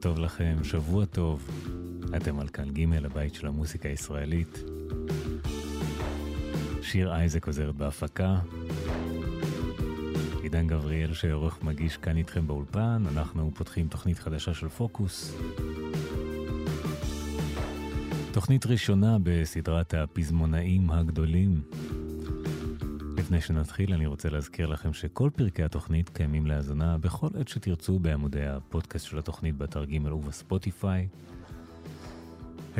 טוב לכם, שבוע טוב. אתם על כאן ג' הבית של המוסיקה הישראלית. שיר אייזק עוזרת בהפקה. עידן גבריאל שעורך מגיש כאן איתכם באולפן, אנחנו פותחים תוכנית חדשה של פוקוס. תוכנית ראשונה בסדרת הפזמונאים הגדולים. לפני שנתחיל, אני רוצה להזכיר לכם שכל פרקי התוכנית קיימים להאזנה בכל עת שתרצו בעמודי הפודקאסט של התוכנית באתר ג' ובספוטיפיי.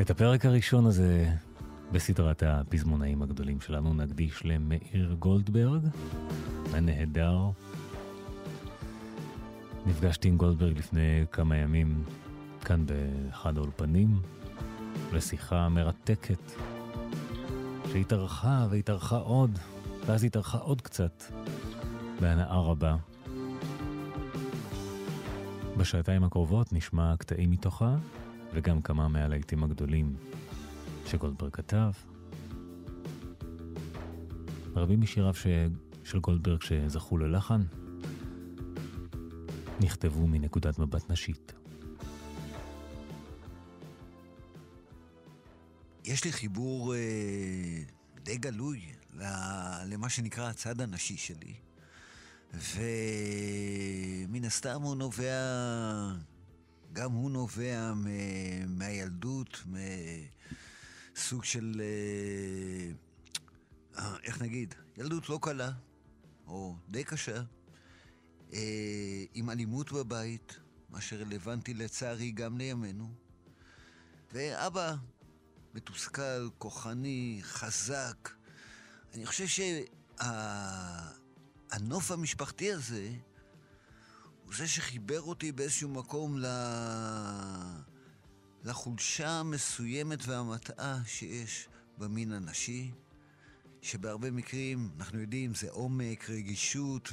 את הפרק הראשון הזה בסדרת הפזמונאים הגדולים שלנו נקדיש למאיר גולדברג, הנהדר. נפגשתי עם גולדברג לפני כמה ימים כאן באחד האולפנים, לשיחה מרתקת, שהתארכה והתארכה עוד. ואז התארכה עוד קצת, בהנאה רבה. בשעתיים הקרובות נשמע קטעים מתוכה, וגם כמה מהלהיטים הגדולים שגולדברג כתב. רבים משיריו ש... של גולדברג שזכו ללחן, נכתבו מנקודת מבט נשית. יש לי חיבור אה, די גלוי למה שנקרא הצד הנשי שלי. ומן הסתם הוא נובע, גם הוא נובע מהילדות, מסוג של, אה, איך נגיד, ילדות לא קלה, או די קשה, אה, עם אלימות בבית, מה שרלוונטי לצערי גם לימינו. ואבא מתוסכל, כוחני, חזק, אני חושב שהנוף שה... המשפחתי הזה הוא זה שחיבר אותי באיזשהו מקום ל... לחולשה המסוימת והמטעה שיש במין הנשי, שבהרבה מקרים, אנחנו יודעים, זה עומק, רגישות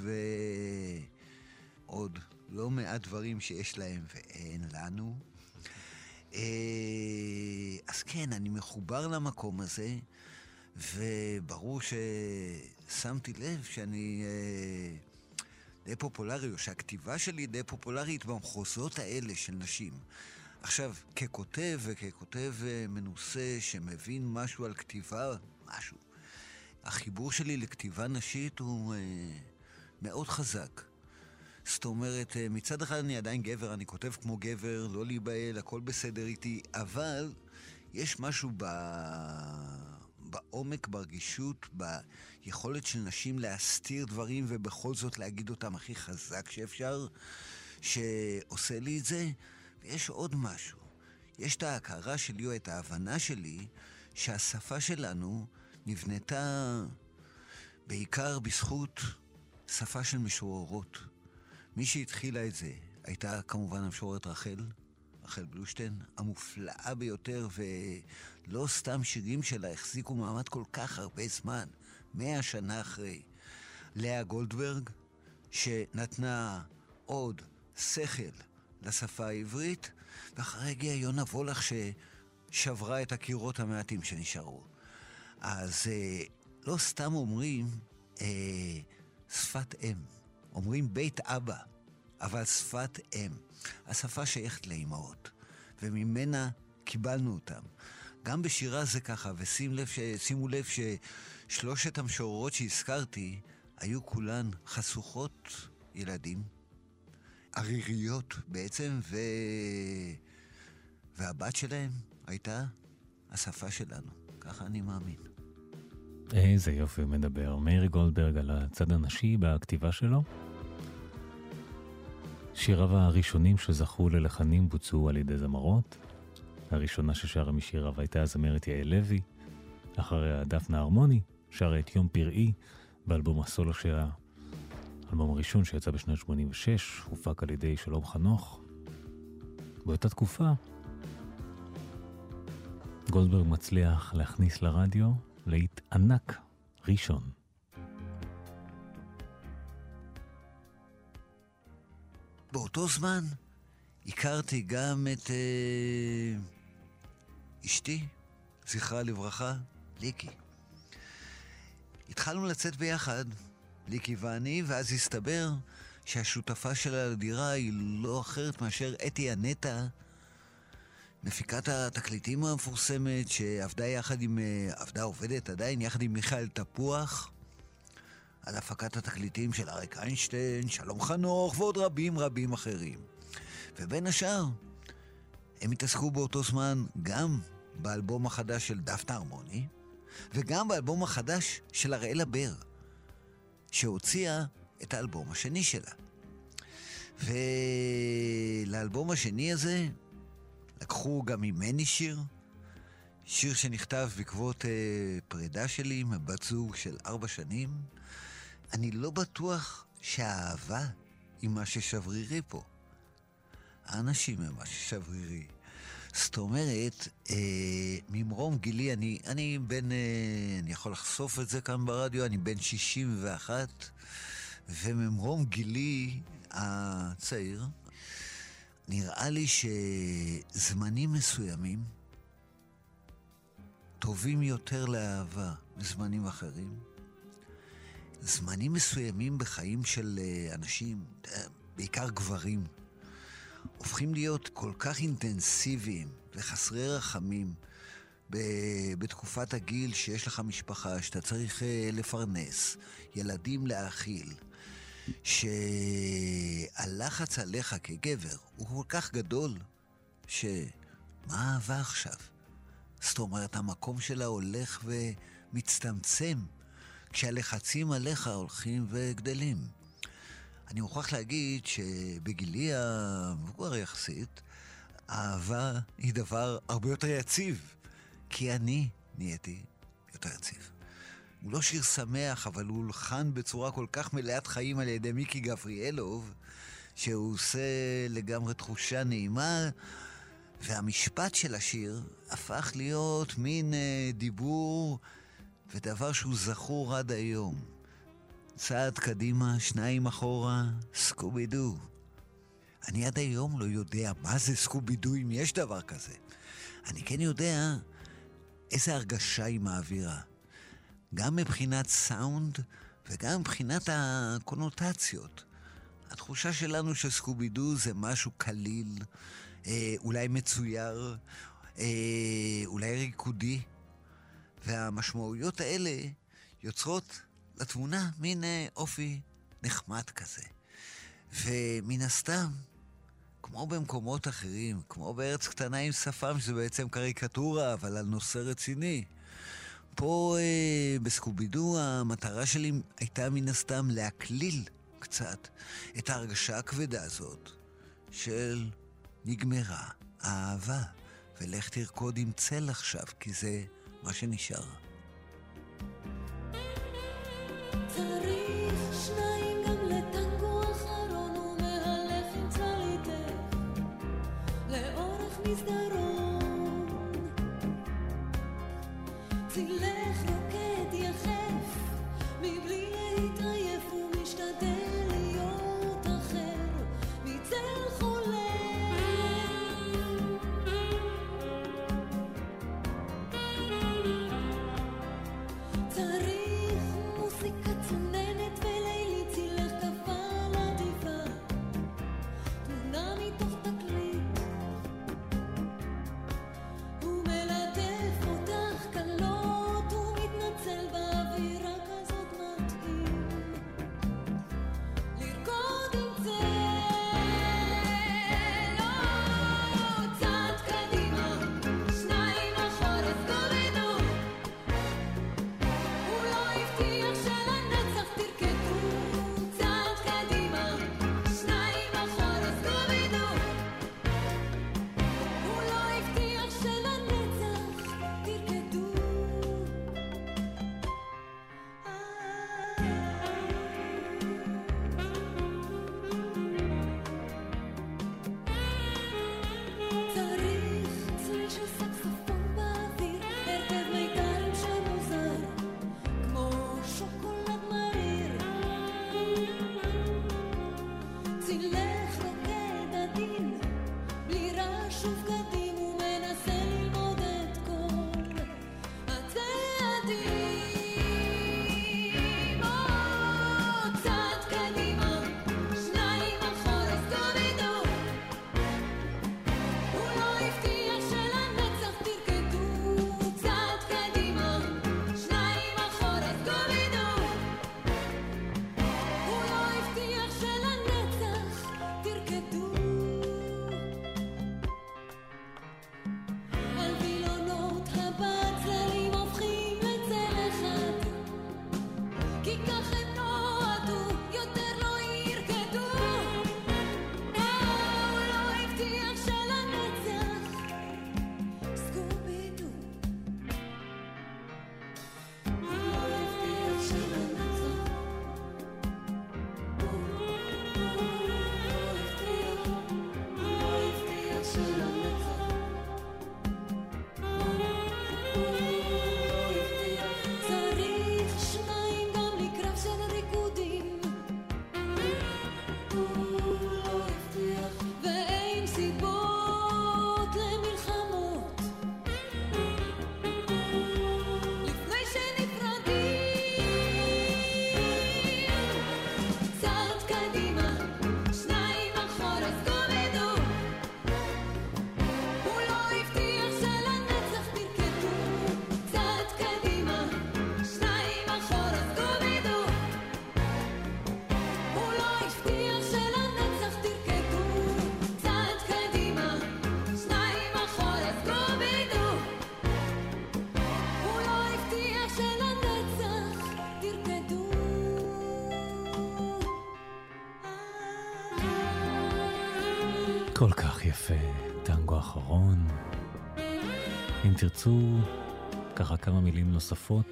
ועוד לא מעט דברים שיש להם ואין לנו. אה, אז כן, אני מחובר למקום הזה. וברור ששמתי לב שאני אה, די פופולרי, או שהכתיבה שלי די פופולרית במחוזות האלה של נשים. עכשיו, ככותב וככותב אה, מנוסה שמבין משהו על כתיבה, משהו, החיבור שלי לכתיבה נשית הוא אה, מאוד חזק. זאת אומרת, אה, מצד אחד אני עדיין גבר, אני כותב כמו גבר, לא להיבהל, הכל בסדר איתי, אבל יש משהו ב... בעומק, ברגישות, ביכולת של נשים להסתיר דברים ובכל זאת להגיד אותם הכי חזק שאפשר, שעושה לי את זה. ויש עוד משהו. יש את ההכרה שלי או את ההבנה שלי שהשפה שלנו נבנתה בעיקר בזכות שפה של משוררות. מי שהתחילה את זה הייתה כמובן המשוררת רחל, רחל בלושטיין, המופלאה ביותר, ולא סתם שירים שלה החזיקו מעמד כל כך הרבה זמן, מאה שנה אחרי. לאה גולדברג, שנתנה עוד שכל לשפה העברית, ואחרי הגיע יונה וולך ששברה את הקירות המעטים שנשארו. אז אה, לא סתם אומרים אה, שפת אם, אומרים בית אבא. אבל שפת אם. השפה שייכת לאימהות, וממנה קיבלנו אותם. גם בשירה זה ככה, ושימו לב, ששלושת המשוררות שהזכרתי היו כולן חשוכות ילדים, עריריות בעצם, ו... והבת שלהם הייתה השפה שלנו. ככה אני מאמין. איזה יופי מדבר. מאיר גולדברג על הצד הנשי בכתיבה שלו. שיריו הראשונים שזכו ללחנים בוצעו על ידי זמרות. הראשונה ששרה משיריו הייתה הזמרת יעל לוי, אחריה דפנה הרמוני, שרה את יום פראי באלבום הסולו שלה, האלבום הראשון שיצא בשנת 86, הופק על ידי שלום חנוך. באותה תקופה, גולדברג מצליח להכניס לרדיו להיט ענק ראשון. באותו זמן הכרתי גם את אה, אשתי, זכרה לברכה, ליקי. התחלנו לצאת ביחד, ליקי ואני, ואז הסתבר שהשותפה שלה לדירה היא לא אחרת מאשר אתי הנטע, מפיקת התקליטים המפורסמת, שעבדה יחד עם, עבדה עובדת עדיין יחד עם מיכאל תפוח, על הפקת התקליטים של אריק איינשטיין, שלום חנוך ועוד רבים רבים אחרים. ובין השאר, הם התעסקו באותו זמן גם באלבום החדש של דפנה הרמוני, וגם באלבום החדש של אראלה בר, שהוציאה את האלבום השני שלה. ולאלבום השני הזה לקחו גם ממני שיר, שיר שנכתב בעקבות אה, פרידה שלי מבת זוג של ארבע שנים. אני לא בטוח שהאהבה היא מה ששברירי פה. האנשים הם מה ששברירי. זאת אומרת, אה, ממרום גילי, אני, אני בן, אה, אני יכול לחשוף את זה כאן ברדיו, אני בן 61, וממרום גילי הצעיר, נראה לי שזמנים מסוימים טובים יותר לאהבה מזמנים אחרים. זמנים מסוימים בחיים של אה, אנשים, אה, בעיקר גברים, הופכים להיות כל כך אינטנסיביים וחסרי רחמים בתקופת הגיל שיש לך משפחה, שאתה צריך אה, לפרנס, ילדים להאכיל, שהלחץ עליך כגבר הוא כל כך גדול, שמה אהבה עכשיו? זאת אומרת, המקום שלה הולך ומצטמצם, כשהלחצים עליך הולכים וגדלים. אני מוכרח להגיד שבגילי המבוגר יחסית, אהבה היא דבר הרבה יותר יציב, כי אני נהייתי יותר יציב. הוא לא שיר שמח, אבל הוא הולחן בצורה כל כך מלאת חיים על ידי מיקי גבריאלוב, שהוא עושה לגמרי תחושה נעימה, והמשפט של השיר הפך להיות מין אה, דיבור ודבר שהוא זכור עד היום. צעד קדימה, שניים אחורה, סקובי דו. אני עד היום לא יודע מה זה סקובי דו אם יש דבר כזה. אני כן יודע איזה הרגשה היא מעבירה. גם מבחינת סאונד וגם מבחינת הקונוטציות. התחושה שלנו שסקובי דו זה משהו קליל, אה, אולי מצויר, אה, אולי ריקודי, והמשמעויות האלה יוצרות לתמונה מין אה, אופי נחמד כזה. ומן הסתם, כמו במקומות אחרים, כמו בארץ קטנה עם שפם, שזה בעצם קריקטורה, אבל על נושא רציני. פה אה, בסקובידו המטרה שלי הייתה מן הסתם להקליל קצת את ההרגשה הכבדה הזאת של נגמרה האהבה, ולך תרקוד עם צל עכשיו, כי זה מה שנשאר. צריך תרצו ככה כמה מילים נוספות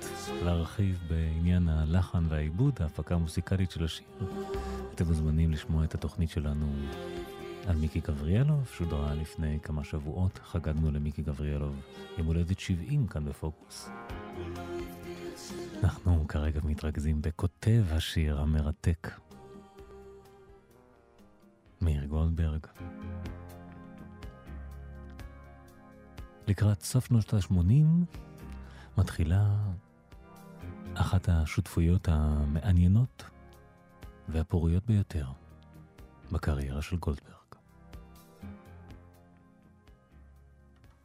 להרחיב בעניין הלחן והעיבוד, ההפקה המוסיקלית של השיר, אתם מוזמנים לשמוע את התוכנית שלנו על מיקי גבריאלוב, שודרה לפני כמה שבועות, חגגנו למיקי גבריאלוב יום הולדת 70 כאן בפוקוס. אנחנו כרגע מתרכזים בכותב השיר המרתק, מאיר גולדברג. לקראת סוף שנות ה-80 מתחילה אחת השותפויות המעניינות והפוריות ביותר בקריירה של גולדברג.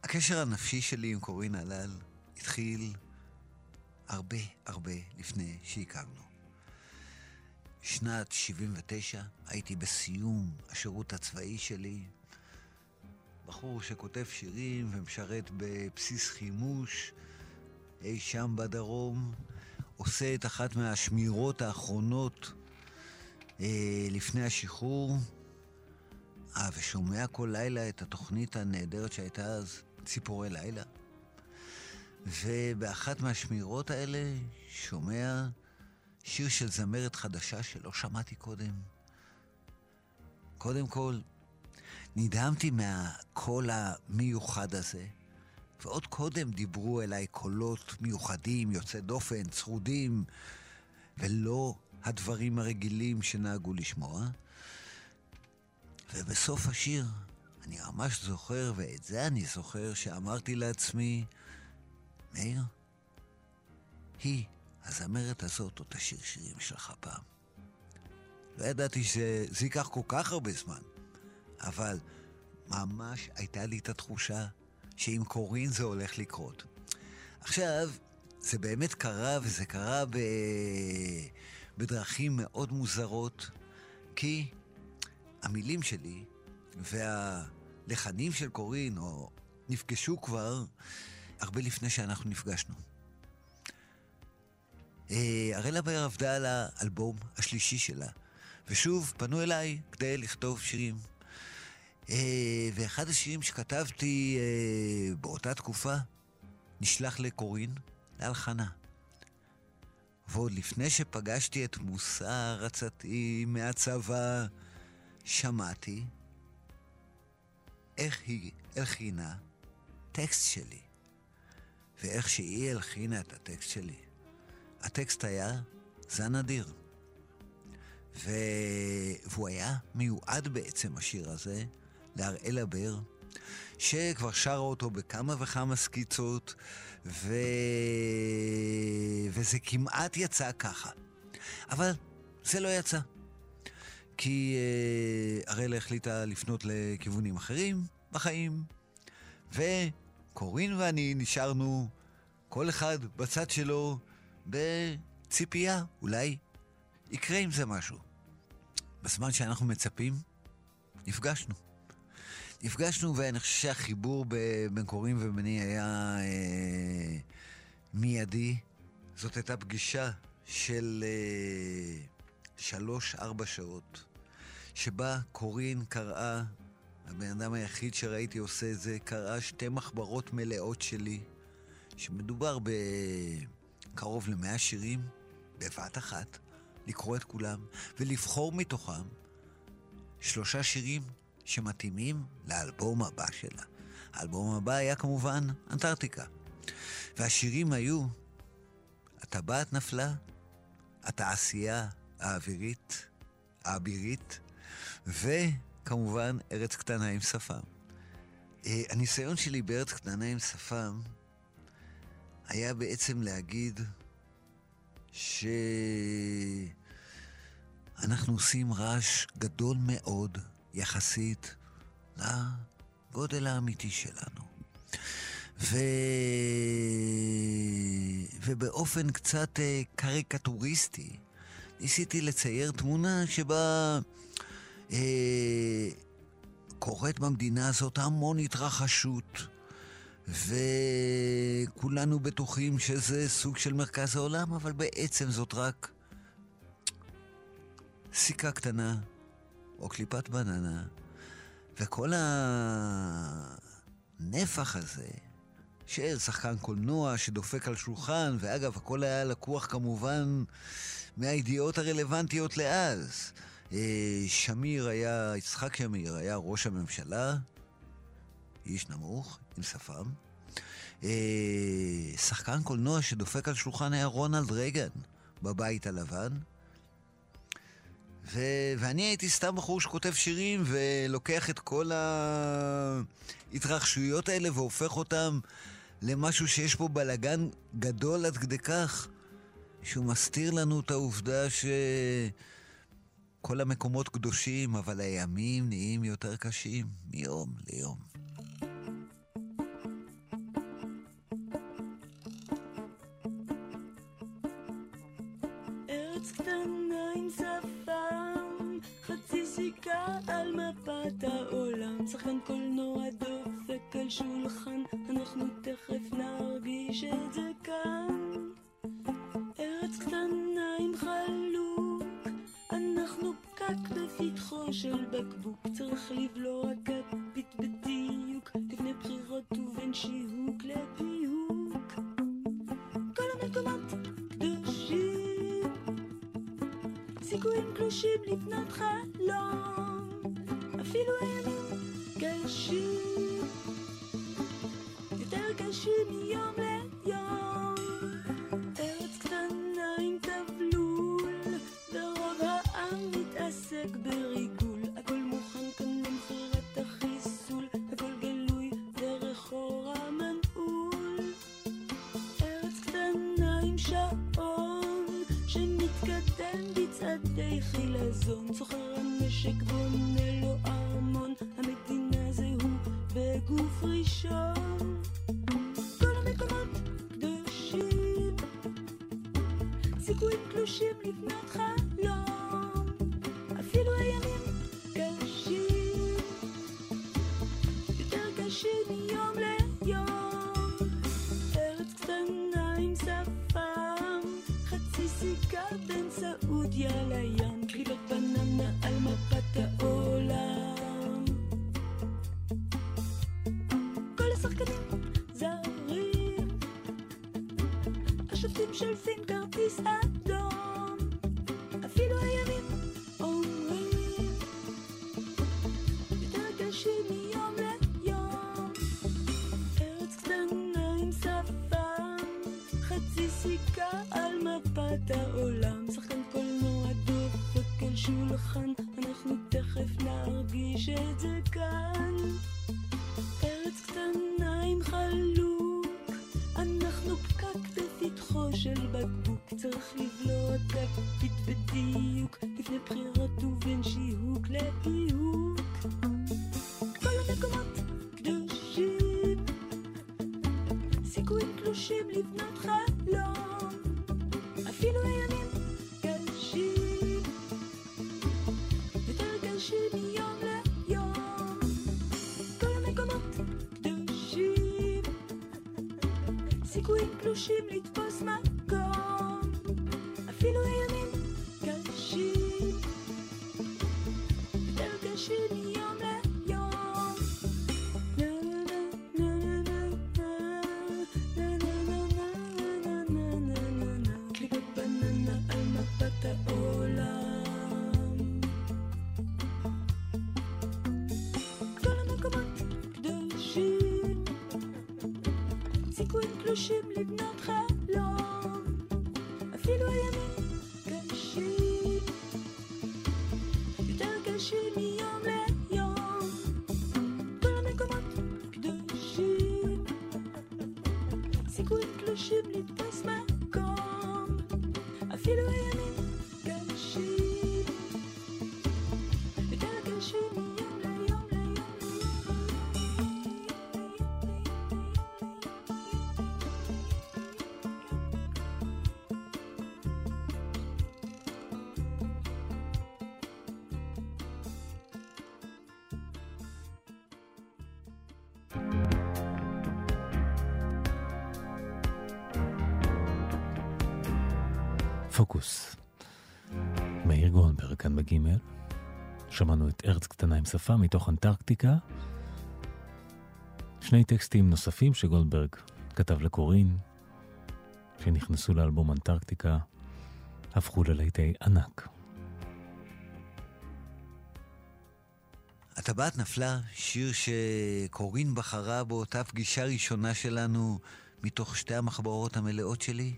הקשר הנפשי שלי עם קורין הלל התחיל הרבה הרבה לפני שהכרנו. שנת 79 הייתי בסיום השירות הצבאי שלי. בחור שכותב שירים ומשרת בבסיס חימוש אי שם בדרום, עושה את אחת מהשמירות האחרונות אה, לפני השחרור. אה, ושומע כל לילה את התוכנית הנהדרת שהייתה אז, ציפורי לילה. ובאחת מהשמירות האלה שומע שיר של זמרת חדשה שלא שמעתי קודם. קודם כל, נדהמתי מהקול המיוחד הזה, ועוד קודם דיברו אליי קולות מיוחדים, יוצאי דופן, צרודים, ולא הדברים הרגילים שנהגו לשמוע. ובסוף השיר, אני ממש זוכר, ואת זה אני זוכר, שאמרתי לעצמי, מאיר, היא, הזמרת הזאת, עוד תשאיר שירים שלך פעם. לא ידעתי שזה ייקח כל כך הרבה זמן, אבל ממש הייתה לי את התחושה שעם קורין זה הולך לקרות. עכשיו, זה באמת קרה, וזה קרה ב... בדרכים מאוד מוזרות, כי המילים שלי והלחנים של קורין, או נפגשו כבר הרבה לפני שאנחנו נפגשנו. אה, הראלה באר עבדה על האלבום השלישי שלה, ושוב פנו אליי כדי לכתוב שירים. אה, ואחד השירים שכתבתי אה, באותה תקופה נשלח לקורין להלחנה. ועוד לפני שפגשתי את מושא רצתי מהצבא, שמעתי איך היא הלחינה טקסט שלי. ואיך שהיא הלחינה את הטקסט שלי. הטקסט היה זן אדיר. ו... והוא היה מיועד בעצם, השיר הזה, להראל אבר, שכבר שרה אותו בכמה וכמה סקיצות, ו... וזה כמעט יצא ככה. אבל זה לא יצא. כי אה, הראל החליטה לפנות לכיוונים אחרים בחיים, וקורין ואני נשארנו כל אחד בצד שלו בציפייה, אולי יקרה עם זה משהו. בזמן שאנחנו מצפים, נפגשנו. נפגשנו ואני חושב שהחיבור בין קורין וביני היה אה, מיידי. זאת הייתה פגישה של אה, שלוש-ארבע שעות, שבה קורין קראה, הבן אדם היחיד שראיתי עושה את זה, קראה שתי מחברות מלאות שלי, שמדובר בקרוב למאה שירים, בבת אחת, לקרוא את כולם, ולבחור מתוכם שלושה שירים שמתאימים לאלבום הבא שלה. האלבום הבא היה כמובן אנטארקטיקה. והשירים היו הטבעת נפלה, התעשייה האווירית, האבירית, וכמובן ארץ קטנה עם שפם. אה, הניסיון שלי בארץ קטנה עם שפם היה בעצם להגיד שאנחנו עושים רעש גדול מאוד יחסית לגודל האמיתי שלנו. ו... ובאופן קצת אה, קריקטוריסטי, ניסיתי לצייר תמונה שבה אה, קורית במדינה הזאת המון התרחשות, וכולנו בטוחים שזה סוג של מרכז העולם, אבל בעצם זאת רק סיכה קטנה או קליפת בננה, וכל הנפח הזה של שחקן קולנוע שדופק על שולחן, ואגב, הכל היה לקוח כמובן מהידיעות הרלוונטיות לאז. אה, שמיר היה, יצחק שמיר היה ראש הממשלה, איש נמוך, עם שפם. אה, שחקן קולנוע שדופק על שולחן היה רונלד רייגן בבית הלבן. ו- ואני הייתי סתם בחור שכותב שירים ולוקח את כל ההתרחשויות האלה והופך אותם למשהו שיש פה בלגן גדול עד כדי כך שהוא מסתיר לנו את העובדה שכל המקומות קדושים, אבל הימים נהיים יותר קשים מיום ליום. מוזיקה על מפת העולם. שחקן קולנוע דופק על שולחן, אנחנו תכף נרגיש את זה כאן. ארץ קטנה עם חלוק, אנחנו פקק בפתחו של בקבוק. צריך לבלוע כפית בדיוק, לפני בחירות ובין שיהוק לפיהוק. סיכויים קלושים לבנות חלום, אפילו הימים קשים, יותר קשים מיום ליום. ארץ קטנה עם תבלול, ורוב העם מתעסק בריגול. מתקדם בצעדי חילזון, סוחר הנשק בונה לו ארמון, המדינה זה הוא בגוף ראשון. כל המקומות קדושים, סיכויים קלושים לבנות לבנות חלום, אפילו לימים גלשים, יותר גלשים מיום ליום, כל המקומות קדושים, סיכויים קלושים לתפוס פוקוס. מאיר גולדברג כאן בגימל. שמענו את ארץ קטנה עם שפה מתוך אנטרקטיקה. שני טקסטים נוספים שגולדברג כתב לקורין, שנכנסו לאלבום אנטרקטיקה, הפכו ללהיטי ענק. הטבעת נפלה, שיר שקורין בחרה באותה פגישה ראשונה שלנו מתוך שתי המחברות המלאות שלי.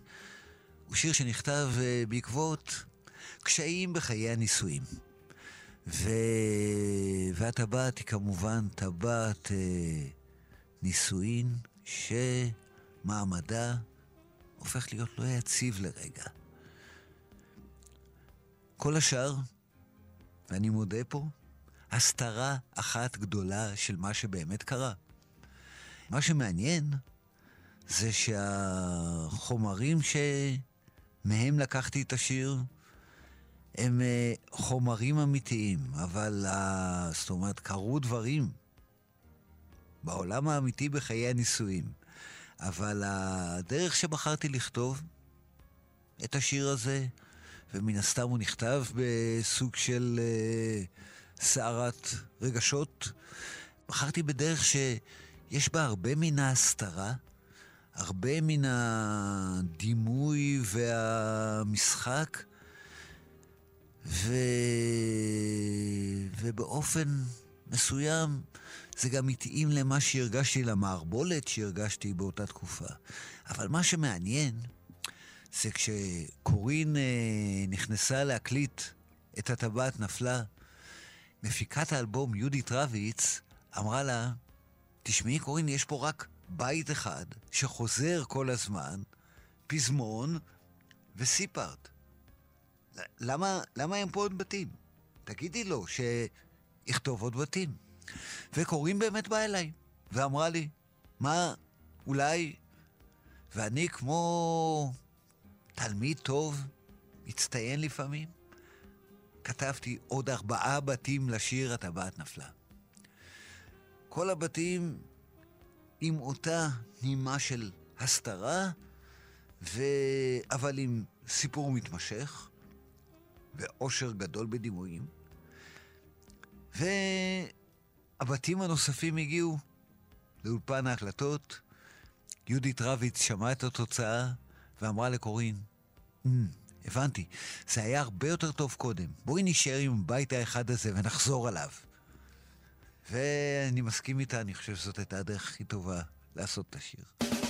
הוא שיר שנכתב אה, בעקבות קשיים בחיי הנישואים. ו... והטבעת היא כמובן טבעת אה, נישואין שמעמדה הופך להיות לא יציב לרגע. כל השאר, ואני מודה פה, הסתרה אחת גדולה של מה שבאמת קרה. מה שמעניין זה שהחומרים שמהם לקחתי את השיר הם אה, חומרים אמיתיים, אבל זאת אומרת, קרו דברים בעולם האמיתי בחיי הנישואים. אבל הדרך שבחרתי לכתוב את השיר הזה, ומן הסתם הוא נכתב בסוג של סערת רגשות, בחרתי בדרך שיש בה הרבה מן ההסתרה, הרבה מן הדימוי והמשחק, ו... ובאופן מסוים זה גם התאים למה שהרגשתי, למערבולת שהרגשתי באותה תקופה. אבל מה שמעניין זה כשקורין אה, נכנסה להקליט את הטבעת נפלה, מפיקת האלבום יהודית רביץ אמרה לה, תשמעי קורין, יש פה רק בית אחד שחוזר כל הזמן, פזמון וסיפארט. למה, למה הם פה עוד בתים? תגידי לו שיכתוב עוד בתים. וקורין באמת באה אליי, ואמרה לי, מה, אולי... ואני כמו תלמיד טוב, מצטיין לפעמים, כתבתי עוד ארבעה בתים לשיר הטבעת נפלה. כל הבתים עם אותה נימה של הסתרה, ו... אבל עם סיפור מתמשך, ואושר גדול בדימויים. ו... הבתים הנוספים הגיעו לאולפן ההקלטות. יהודית רביץ שמעה את התוצאה ואמרה לקורין, mm, הבנתי, זה היה הרבה יותר טוב קודם. בואי נשאר עם הבית האחד הזה ונחזור עליו. ואני מסכים איתה, אני חושב שזאת הייתה הדרך הכי טובה לעשות את השיר.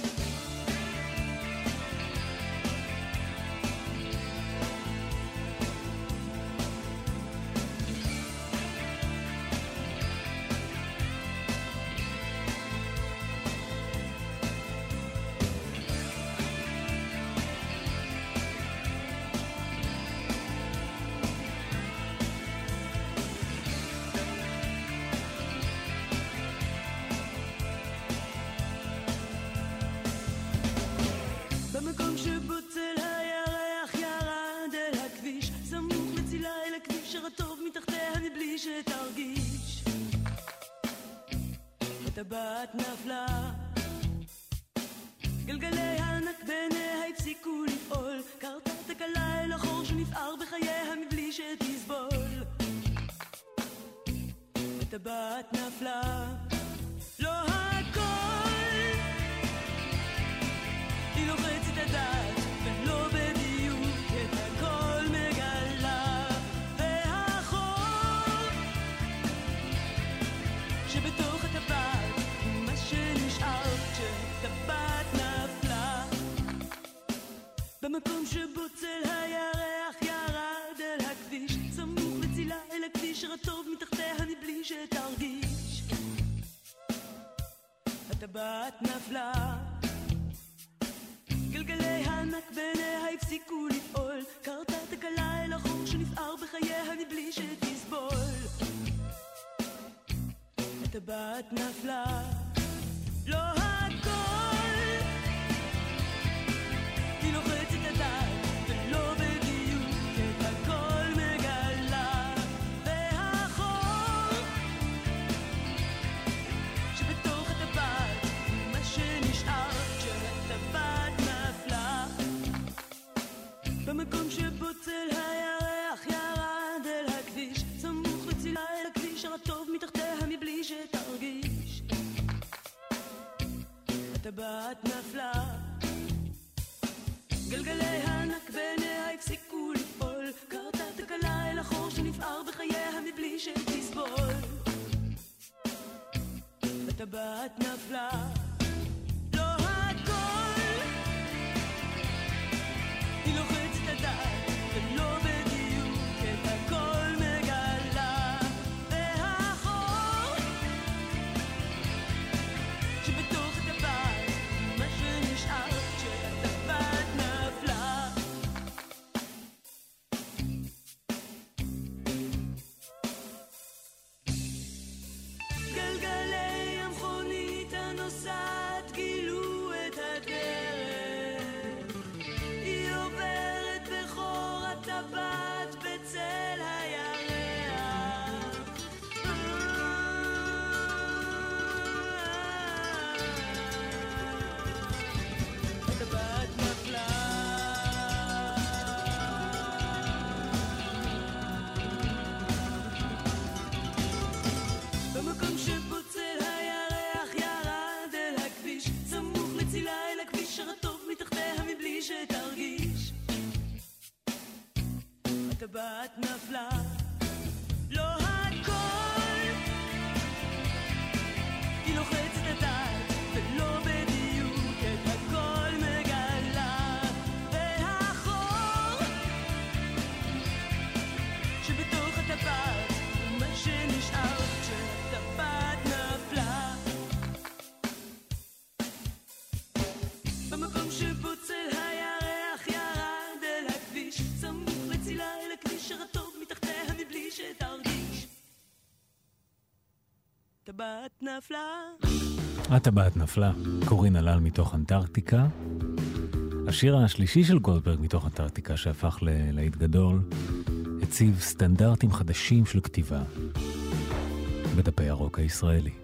הפסיקו לפעול, קרתה תקלה אל החור שנפער בחייה מבלי שתסבול. הטבעת נפלה, לא מקום שבוצל הירח ירד אל הכביש סמוך לצילה אל הכביש הרטוב מתחתיה מבלי שתרגיש. הטבעת נפלה גלגלי הנקבניה הפסיקו לפעול קרתה תקלה אל החור שנפער בחייה מבלי שתסבול. הטבעת נפלה הטבעת נפלה, לא הכל. היא לוחצת טבעת נפלה. הטבעת נפלה, קורין הלל מתוך אנטארקטיקה. השיר השלישי של גולדברג מתוך אנטארקטיקה שהפך ללהיט גדול, הציב סטנדרטים חדשים של כתיבה בדפי הרוק הישראלי.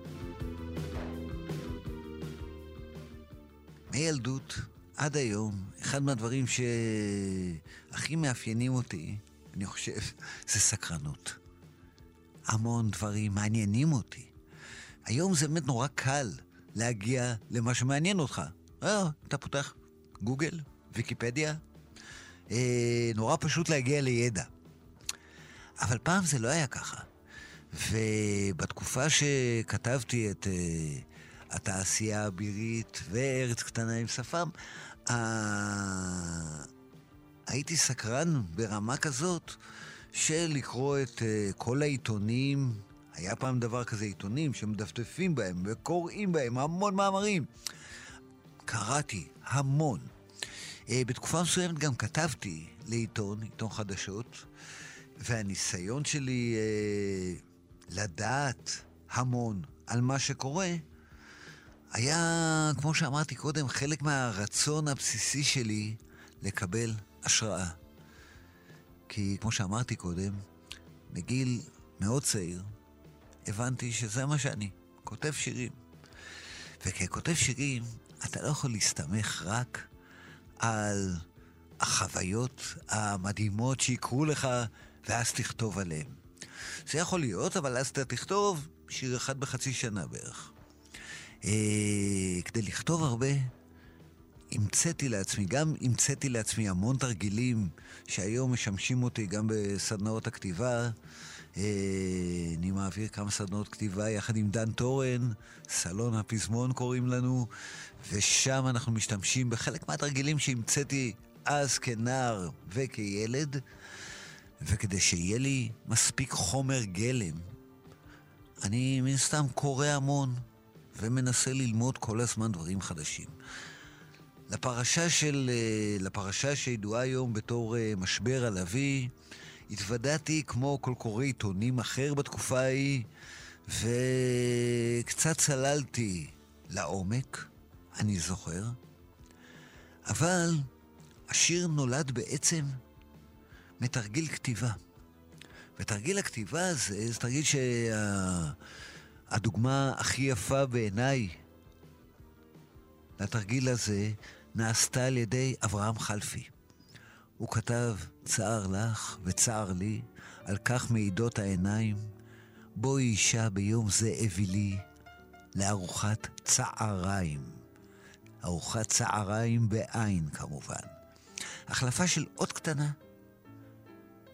מילדות עד היום, אחד מהדברים שהכי מאפיינים אותי, אני חושב, זה סקרנות. המון דברים מעניינים אותי. היום זה באמת נורא קל להגיע למה שמעניין אותך. אה, אתה פותח גוגל, ויקיפדיה, אה, נורא פשוט להגיע לידע. אבל פעם זה לא היה ככה. ובתקופה שכתבתי את אה, התעשייה האבירית וארץ קטנה עם שפם, אה, הייתי סקרן ברמה כזאת של לקרוא את אה, כל העיתונים. היה פעם דבר כזה עיתונים שמדפדפים בהם וקוראים בהם המון מאמרים. קראתי המון. אה, בתקופה מסוימת גם כתבתי לעיתון, עיתון חדשות, והניסיון שלי אה, לדעת המון על מה שקורה, היה, כמו שאמרתי קודם, חלק מהרצון הבסיסי שלי לקבל השראה. כי כמו שאמרתי קודם, מגיל מאוד צעיר, הבנתי שזה מה שאני, כותב שירים. וככותב שירים, אתה לא יכול להסתמך רק על החוויות המדהימות שיקרו לך, ואז תכתוב עליהן. זה יכול להיות, אבל אז אתה תכתוב שיר אחד בחצי שנה בערך. אה, כדי לכתוב הרבה, המצאתי לעצמי, גם המצאתי לעצמי המון תרגילים שהיום משמשים אותי גם בסדנאות הכתיבה. אה, אני מעביר כמה סדנאות כתיבה יחד עם דן תורן, סלון הפזמון קוראים לנו, ושם אנחנו משתמשים בחלק מהתרגילים שהמצאתי אז כנער וכילד, וכדי שיהיה לי מספיק חומר גלם, אני מן סתם קורא המון ומנסה ללמוד כל הזמן דברים חדשים. לפרשה של... אה, לפרשה שידועה היום בתור אה, משבר הלוי, התוודעתי כמו כל קורא עיתונים אחר בתקופה ההיא, וקצת צללתי לעומק, אני זוכר, אבל השיר נולד בעצם מתרגיל כתיבה. ותרגיל הכתיבה הזה, זה תרגיל שהדוגמה הכי יפה בעיניי לתרגיל הזה נעשתה על ידי אברהם חלפי. הוא כתב, צער לך וצער לי, על כך מעידות העיניים. בואי אישה ביום זה אווילי, לארוחת צעריים. ארוחת צהריים בעין כמובן. החלפה של אות קטנה,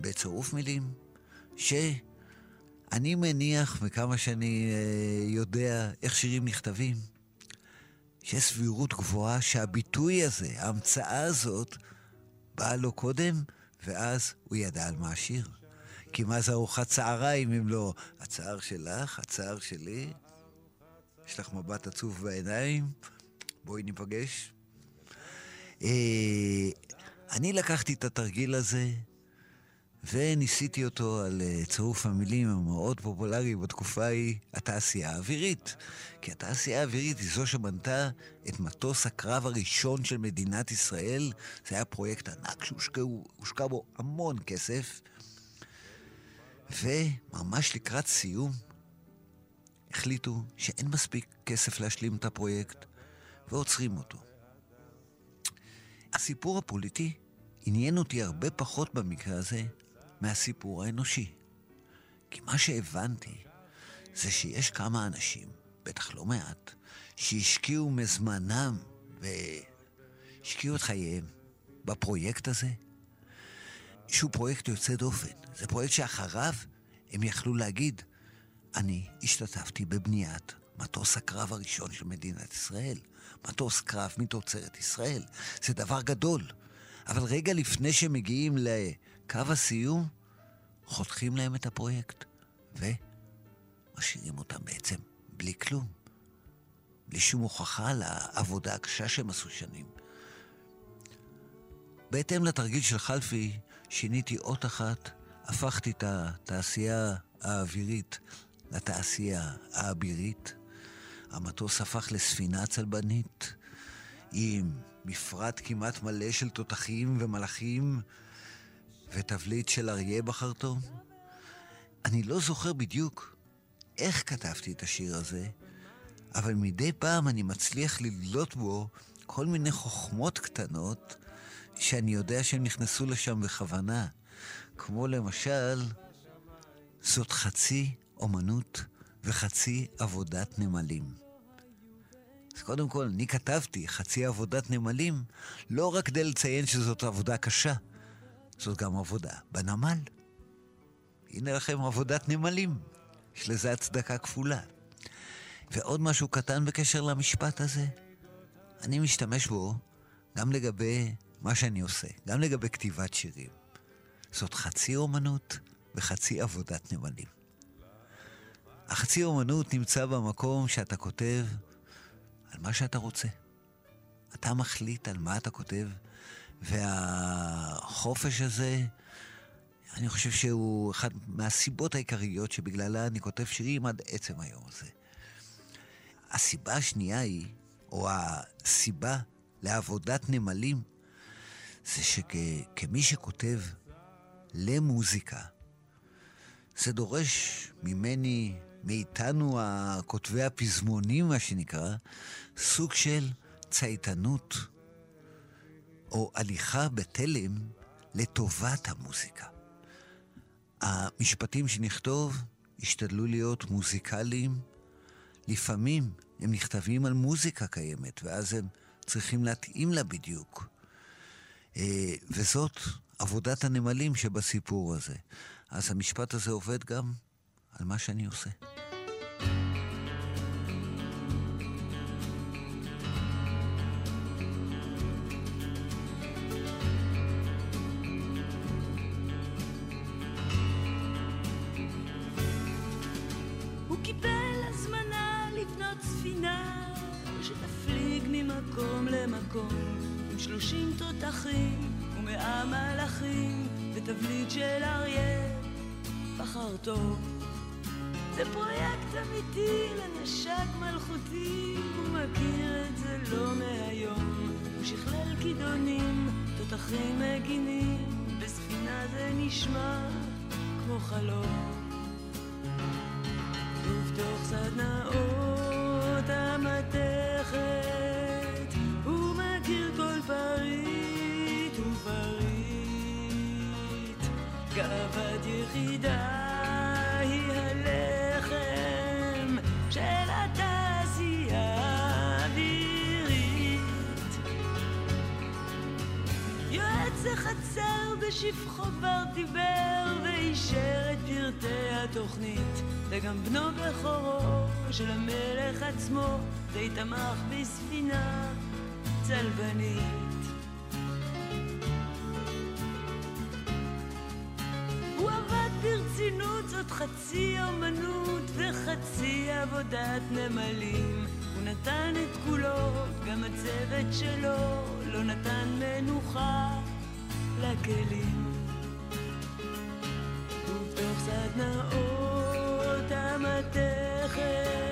בצירוף מילים, שאני מניח, מכמה שאני אה, יודע איך שירים נכתבים, שיש סבירות גבוהה שהביטוי הזה, ההמצאה הזאת, באה לו קודם, ואז הוא ידע על מה השיר. כי מה זה ארוחת צהריים אם לא הצער שלך, הצער שלי? יש לך מבט עצוב בעיניים? בואי ניפגש. אה, אני לקחתי את התרגיל הזה וניסיתי אותו על אה, צירוף המילים המאוד פופולרי בתקופה ההיא, התעשייה האווירית. כי התעשייה האווירית היא זו שבנתה את מטוס הקרב הראשון של מדינת ישראל. זה היה פרויקט ענק שהושקע בו המון כסף. וממש לקראת סיום החליטו שאין מספיק כסף להשלים את הפרויקט ועוצרים אותו. הסיפור הפוליטי עניין אותי הרבה פחות במקרה הזה מהסיפור האנושי. כי מה שהבנתי זה שיש כמה אנשים, בטח לא מעט, שהשקיעו מזמנם והשקיעו את חייהם בפרויקט הזה, שהוא פרויקט יוצא דופן. זה פרויקט שאחריו הם יכלו להגיד, אני השתתפתי בבניית מטוס הקרב הראשון של מדינת ישראל. מטוס קרב מתוצרת ישראל. זה דבר גדול. אבל רגע לפני שמגיעים לקו הסיום, חותכים להם את הפרויקט, ומשאירים אותם בעצם בלי כלום. בלי שום הוכחה לעבודה הקשה שהם עשו שנים. בהתאם לתרגיל של חלפי, שיניתי אות אחת, הפכתי את התעשייה האווירית לתעשייה האבירית. המטוס הפך לספינה צלבנית, עם מפרט כמעט מלא של תותחים ומלאכים, ותבליט של אריה בחרטום. אני לא זוכר בדיוק איך כתבתי את השיר הזה, אבל מדי פעם אני מצליח לדלות בו כל מיני חוכמות קטנות שאני יודע שהם נכנסו לשם בכוונה. כמו למשל, זאת חצי אומנות וחצי עבודת נמלים. אז קודם כל, אני כתבתי חצי עבודת נמלים, לא רק כדי לציין שזאת עבודה קשה, זאת גם עבודה בנמל. הנה לכם עבודת נמלים, יש לזה הצדקה כפולה. ועוד משהו קטן בקשר למשפט הזה, אני משתמש בו גם לגבי מה שאני עושה, גם לגבי כתיבת שירים. זאת חצי אומנות וחצי עבודת נמלים. החצי אומנות נמצא במקום שאתה כותב על מה שאתה רוצה. אתה מחליט על מה אתה כותב, והחופש הזה, אני חושב שהוא אחת מהסיבות העיקריות שבגללה אני כותב שירים עד עצם היום הזה. הסיבה השנייה היא, או הסיבה לעבודת נמלים, זה שכמי שכותב למוזיקה, זה דורש ממני מאיתנו, הכותבי הפזמונים, מה שנקרא, סוג של צייתנות או הליכה בתלם לטובת המוזיקה. המשפטים שנכתוב ישתדלו להיות מוזיקליים. לפעמים הם נכתבים על מוזיקה קיימת, ואז הם צריכים להתאים לה בדיוק. אה, וזאת עבודת הנמלים שבסיפור הזה. אז המשפט הזה עובד גם על מה שאני עושה. שלושים תותחים ומאה מלאכים ותבליט של אריה בחרתו זה פרויקט אמיתי לנשק מלכותי, הוא מכיר את זה לא מהיום. הוא שכלל כידונים, תותחים מגינים, בספינה זה נשמע כמו חלום. ובתוך סדנאות המתכת, ורית וברית, גאוות יחידה היא הלחם של התעשייה האווירית. יועץ החצר בשפחו כבר דיבר ואישר את פרטי התוכנית, וגם בנו בכורו של המלך עצמו די תמך בספינה. צלבנית הוא עבד ברצינות זאת חצי אומנות וחצי עבודת נמלים. הוא נתן את כולו, גם הצוות שלו לא נתן מנוחה לכלים. ובתוך סדנאות המתכת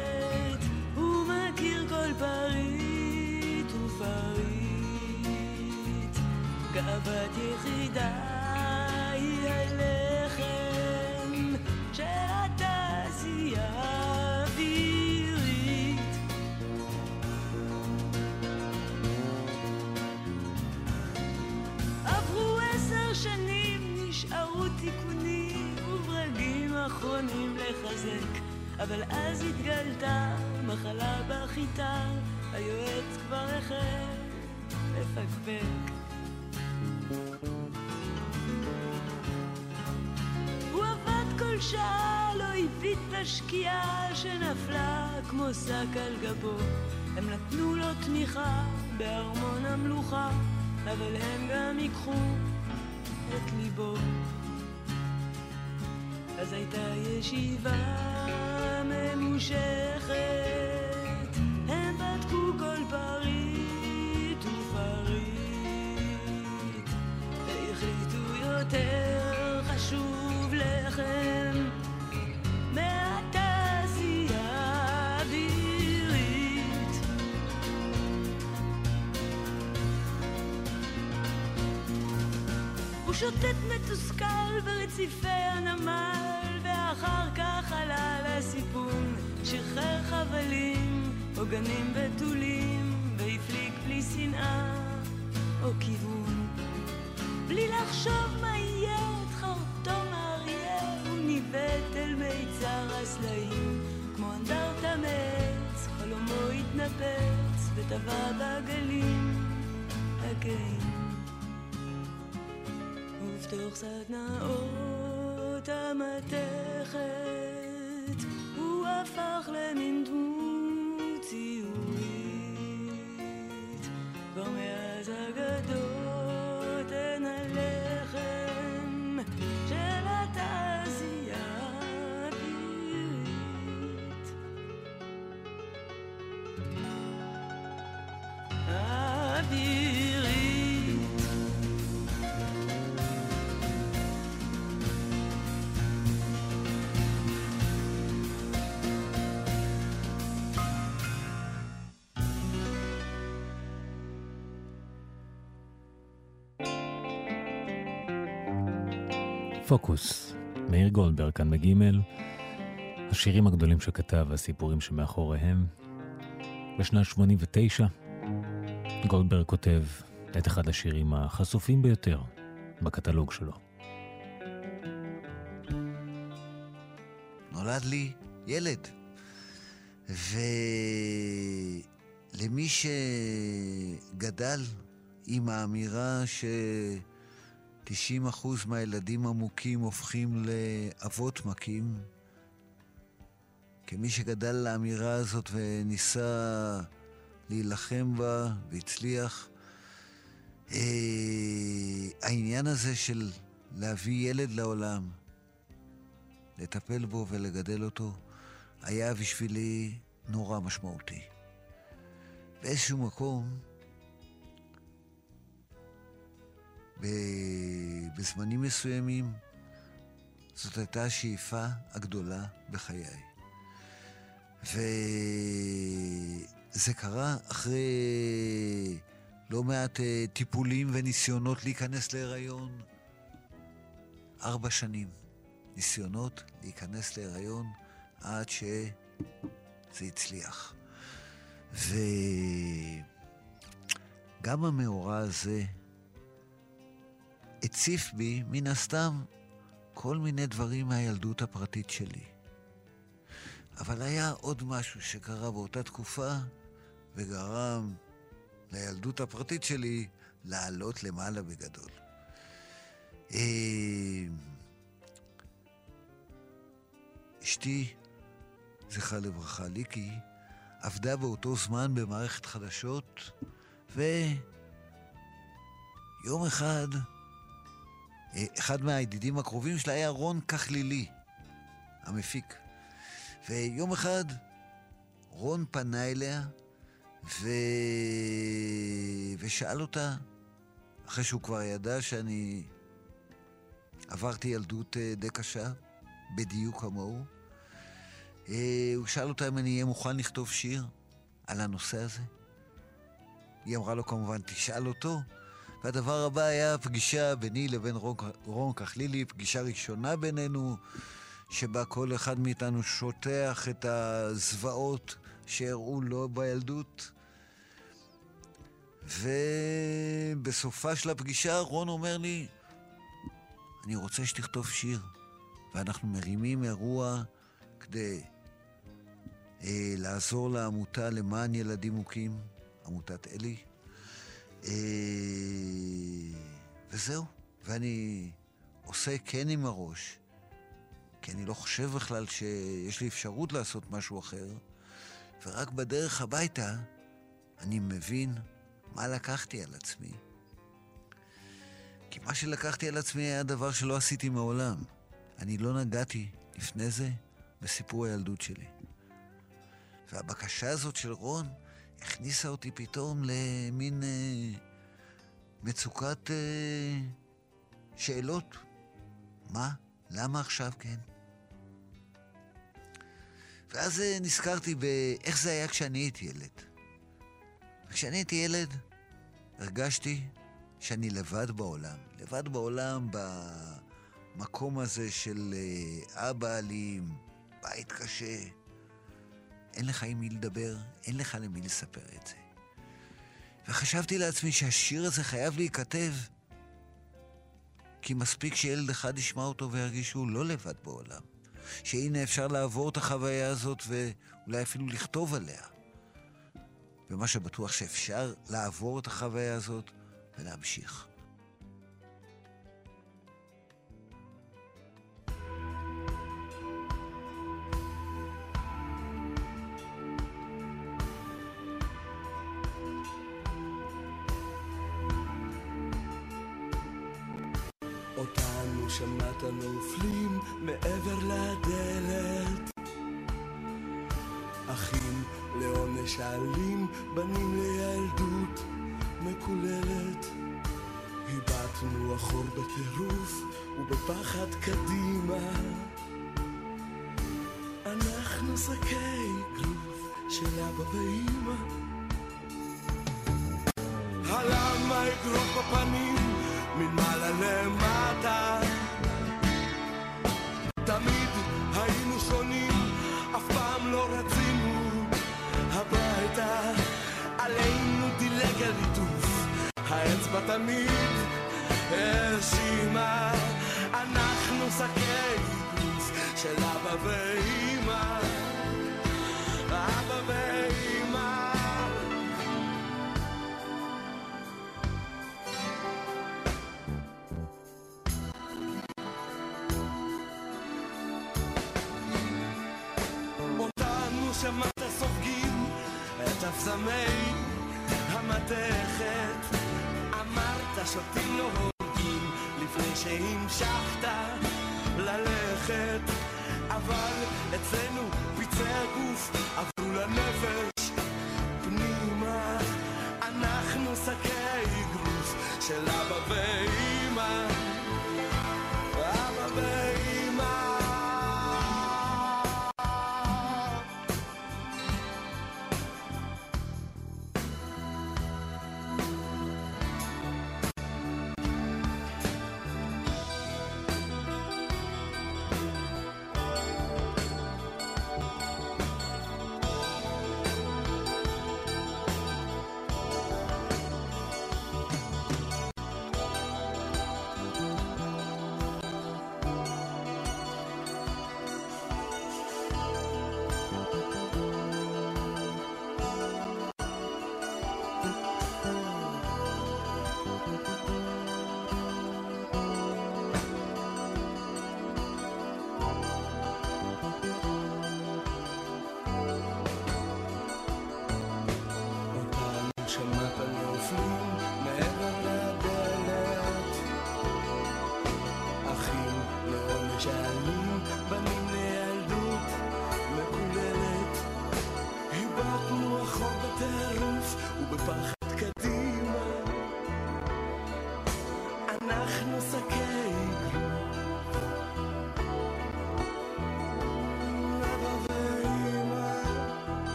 גאוות יחידה היא הלחם של התעשייה האווירית. עברו עשר שנים, נשארו תיקונים וברגים אחרונים לחזק. אבל אז התגלתה מחלה בחיטה, היועץ כבר החל לפקפק. שעה, לא הביט בשקיעה שנפלה כמו שק על גבו. הם נתנו לו תמיכה בארמון המלוכה, אבל הם גם ייקחו את ליבו. אז הייתה ישיבה ממושכת, שוטט מתוסכל ברציפי הנמל, ואחר כך עלה לסיפון, שחרר חבלים, עוגנים בתולים, והפליג בלי שנאה או כיוון. בלי לחשוב מה יהיה את חרטום האריה, הוא ניווט אל מיצר הסלעים, כמו אנדרטה מעץ, חלומו התנפץ, וטבע בגלים הגאים. ובתוך סדנאות המתכת הוא הפך למין דמות פוקוס, מאיר גולדברג כאן בגימל, השירים הגדולים שכתב והסיפורים שמאחוריהם. בשנת 89 גולדברג כותב את אחד השירים החשופים ביותר בקטלוג שלו. נולד לי ילד. ולמי שגדל עם האמירה ש-90% מהילדים המוכים הופכים לאבות מכים, כמי שגדל לאמירה הזאת וניסה להילחם בה והצליח, אה, העניין הזה של להביא ילד לעולם, לטפל בו ולגדל אותו, היה בשבילי נורא משמעותי. באיזשהו מקום, בזמנים מסוימים, זאת הייתה השאיפה הגדולה בחיי. וזה קרה אחרי לא מעט אה, טיפולים וניסיונות להיכנס להיריון. ארבע שנים ניסיונות להיכנס להיריון עד שזה הצליח. וגם המאורע הזה הציף בי, מן הסתם, כל מיני דברים מהילדות הפרטית שלי. אבל היה עוד משהו שקרה באותה תקופה וגרם לילדות הפרטית שלי לעלות למעלה בגדול. אה, אשתי, זכרה לברכה, ליקי, עבדה באותו זמן במערכת חדשות, ויום אחד, אחד מהידידים הקרובים שלה היה רון כחלילי, המפיק. ויום אחד רון פנה אליה ו... ושאל אותה, אחרי שהוא כבר ידע שאני עברתי ילדות אה, די קשה, בדיוק כמוהו, אה, הוא שאל אותה אם אני אהיה מוכן לכתוב שיר על הנושא הזה. היא אמרה לו כמובן, תשאל אותו. והדבר הבא היה פגישה ביני לבין רון, רון כחלילי, פגישה ראשונה בינינו, שבה כל אחד מאיתנו שוטח את הזוועות שהראו לו בילדות. ובסופה של הפגישה רון אומר לי, אני רוצה שתכתוב שיר. ואנחנו מרימים אירוע כדי אה, לעזור לעמותה למען ילדים מוכים, עמותת אלי. אה, וזהו. ואני עושה כן עם הראש, כי אני לא חושב בכלל שיש לי אפשרות לעשות משהו אחר, ורק בדרך הביתה אני מבין מה לקחתי על עצמי. כי מה שלקחתי על עצמי היה דבר שלא עשיתי מעולם. אני לא נגעתי לפני זה בסיפור הילדות שלי. והבקשה הזאת של רון הכניסה אותי פתאום למין אה, מצוקת אה, שאלות. מה? למה עכשיו כן? ואז אה, נזכרתי באיך זה היה כשאני הייתי ילד. כשאני הייתי ילד, הרגשתי שאני לבד בעולם. לבד בעולם במקום הזה של אה, אבא אלים, בית קשה. אין לך עם מי לדבר, אין לך למי לספר את זה. וחשבתי לעצמי שהשיר הזה חייב להיכתב, כי מספיק שילד אחד ישמע אותו וירגיש שהוא לא לבד בעולם. שהנה אפשר לעבור את החוויה הזאת ואולי אפילו לכתוב עליה. ומה שבטוח שאפשר לעבור את החוויה הזאת ולהמשיך. שמעת נופלים מעבר לדלת. אחים לעונש אלים, בנים לילדות מקוללת. הבטנו אחור בטירוף ובפחד קדימה. אנחנו שקי גרוף של אבא ואמא הלמה אגרוף בפנים מלמעלה למטה ליטוף. האצבע תמיד האשימה אנחנו שקי גוף של אבא ואמא שותים לא הורגים לפני שהמשכת ללכת. אבל אצלנו פצעי הגוף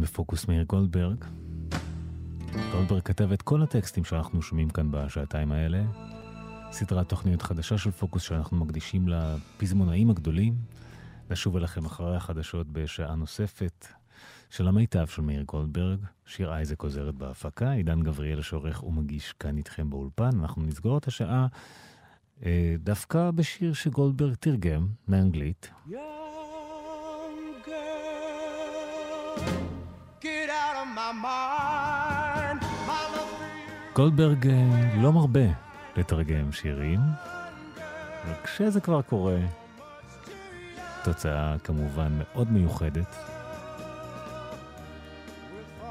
כאן בפוקוס מאיר גולדברג. גולדברג כתב את כל הטקסטים שאנחנו שומעים כאן בשעתיים האלה. סדרת תוכניות חדשה של פוקוס שאנחנו מקדישים לפזמונאים הגדולים. נשוב אליכם אחרי החדשות בשעה נוספת של המיטב של מאיר גולדברג. שיר אייזק עוזרת בהפקה, עידן גבריאל שעורך ומגיש כאן איתכם באולפן. אנחנו נסגור את השעה אה, דווקא בשיר שגולדברג תרגם מאנגלית. גולדברג אה, לא מרבה לתרגם שירים, וכשזה כבר קורה, תוצאה כמובן מאוד מיוחדת.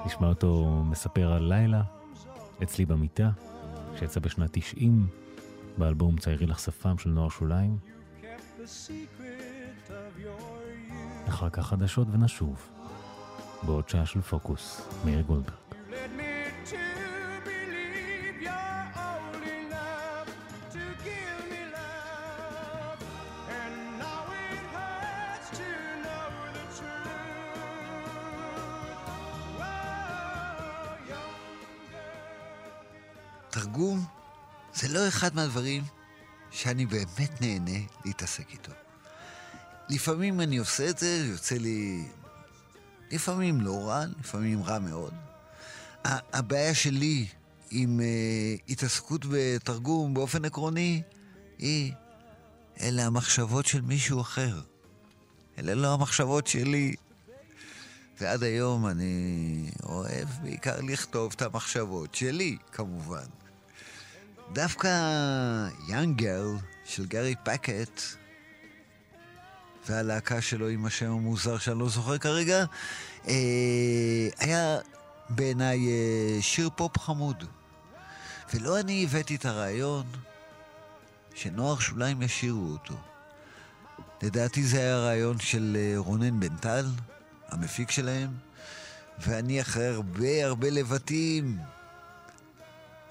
נשמע אותו מספר על לילה אצלי במיטה, שיצא בשנת 90, באלבום ציירי לך שפם של נוער שוליים. אחר כך חדשות ונשוב, בעוד שעה של פוקוס, מאיר גולדברג. תרגום זה לא אחד מהדברים שאני באמת נהנה להתעסק איתו. לפעמים אני עושה את זה, יוצא לי... לפעמים לא רע, לפעמים רע מאוד. הבעיה שלי עם uh, התעסקות בתרגום באופן עקרוני היא, אלה המחשבות של מישהו אחר. אלה לא המחשבות שלי. ועד היום אני אוהב בעיקר לכתוב את המחשבות שלי, כמובן. דווקא יאנג גרל של גארי פקט והלהקה שלו עם השם המוזר שאני לא זוכר כרגע, אה, היה בעיניי אה, שיר פופ חמוד. ולא אני הבאתי את הרעיון שנוער שוליים ישירו אותו. לדעתי זה היה רעיון של אה, רונן בן טל, המפיק שלהם, ואני אחרי הרבה הרבה לבטים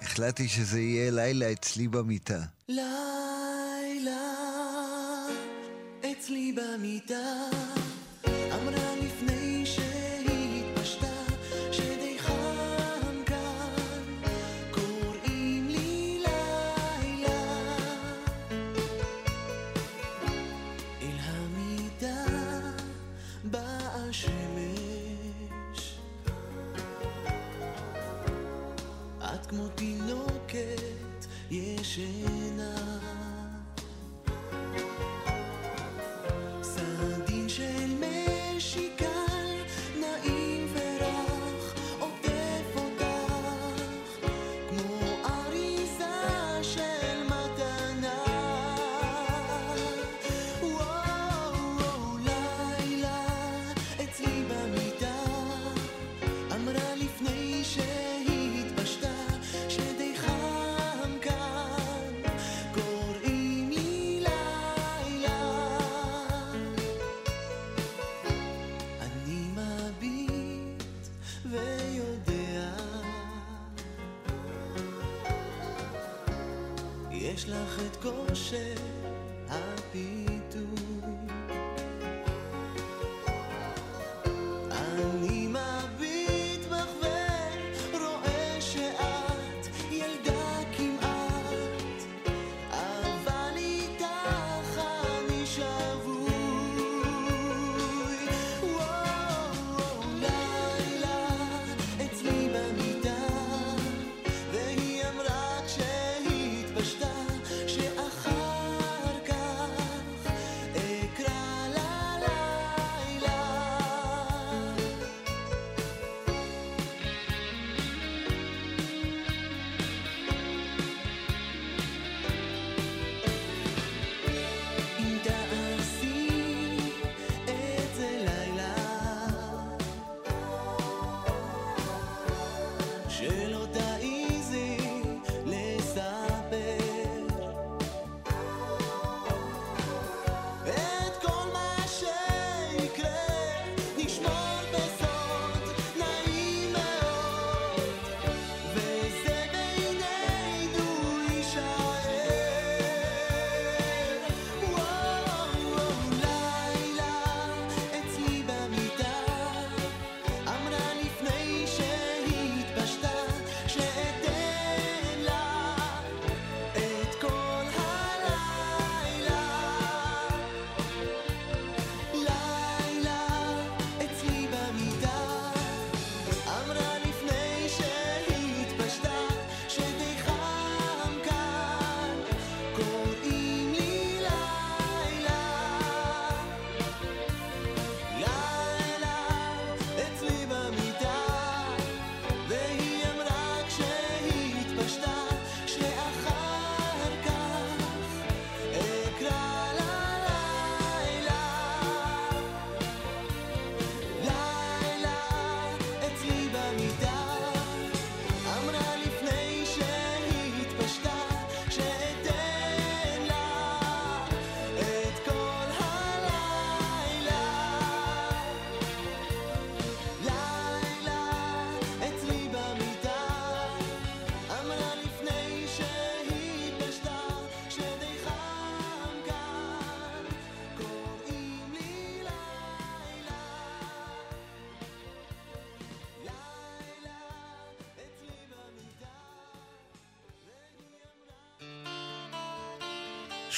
החלטתי שזה יהיה לילה אצלי במיטה. לילה אצלי במיטה אמרה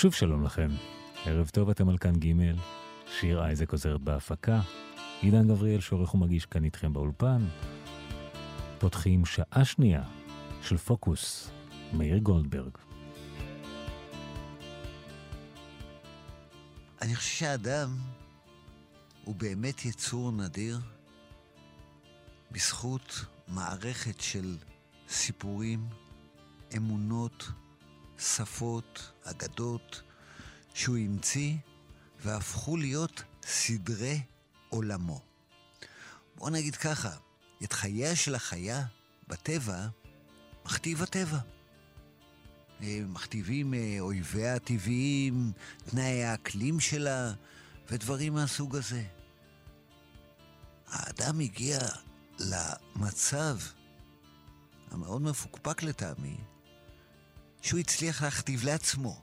שוב שלום לכם. ערב טוב, אתם על כאן ג', שיר אייזק עוזרת בהפקה, עידן גבריאל שעורך ומגיש כאן איתכם באולפן. פותחים שעה שנייה של פוקוס, מאיר גולדברג. אני חושב שהאדם הוא באמת יצור נדיר בזכות מערכת של סיפורים, אמונות, שפות, אגדות, שהוא המציא והפכו להיות סדרי עולמו. בואו נגיד ככה, את חייה של החיה בטבע מכתיב הטבע. אה, מכתיבים אה, אויביה הטבעיים, תנאי האקלים שלה ודברים מהסוג הזה. האדם הגיע למצב המאוד מפוקפק לטעמי, שהוא הצליח להכתיב לעצמו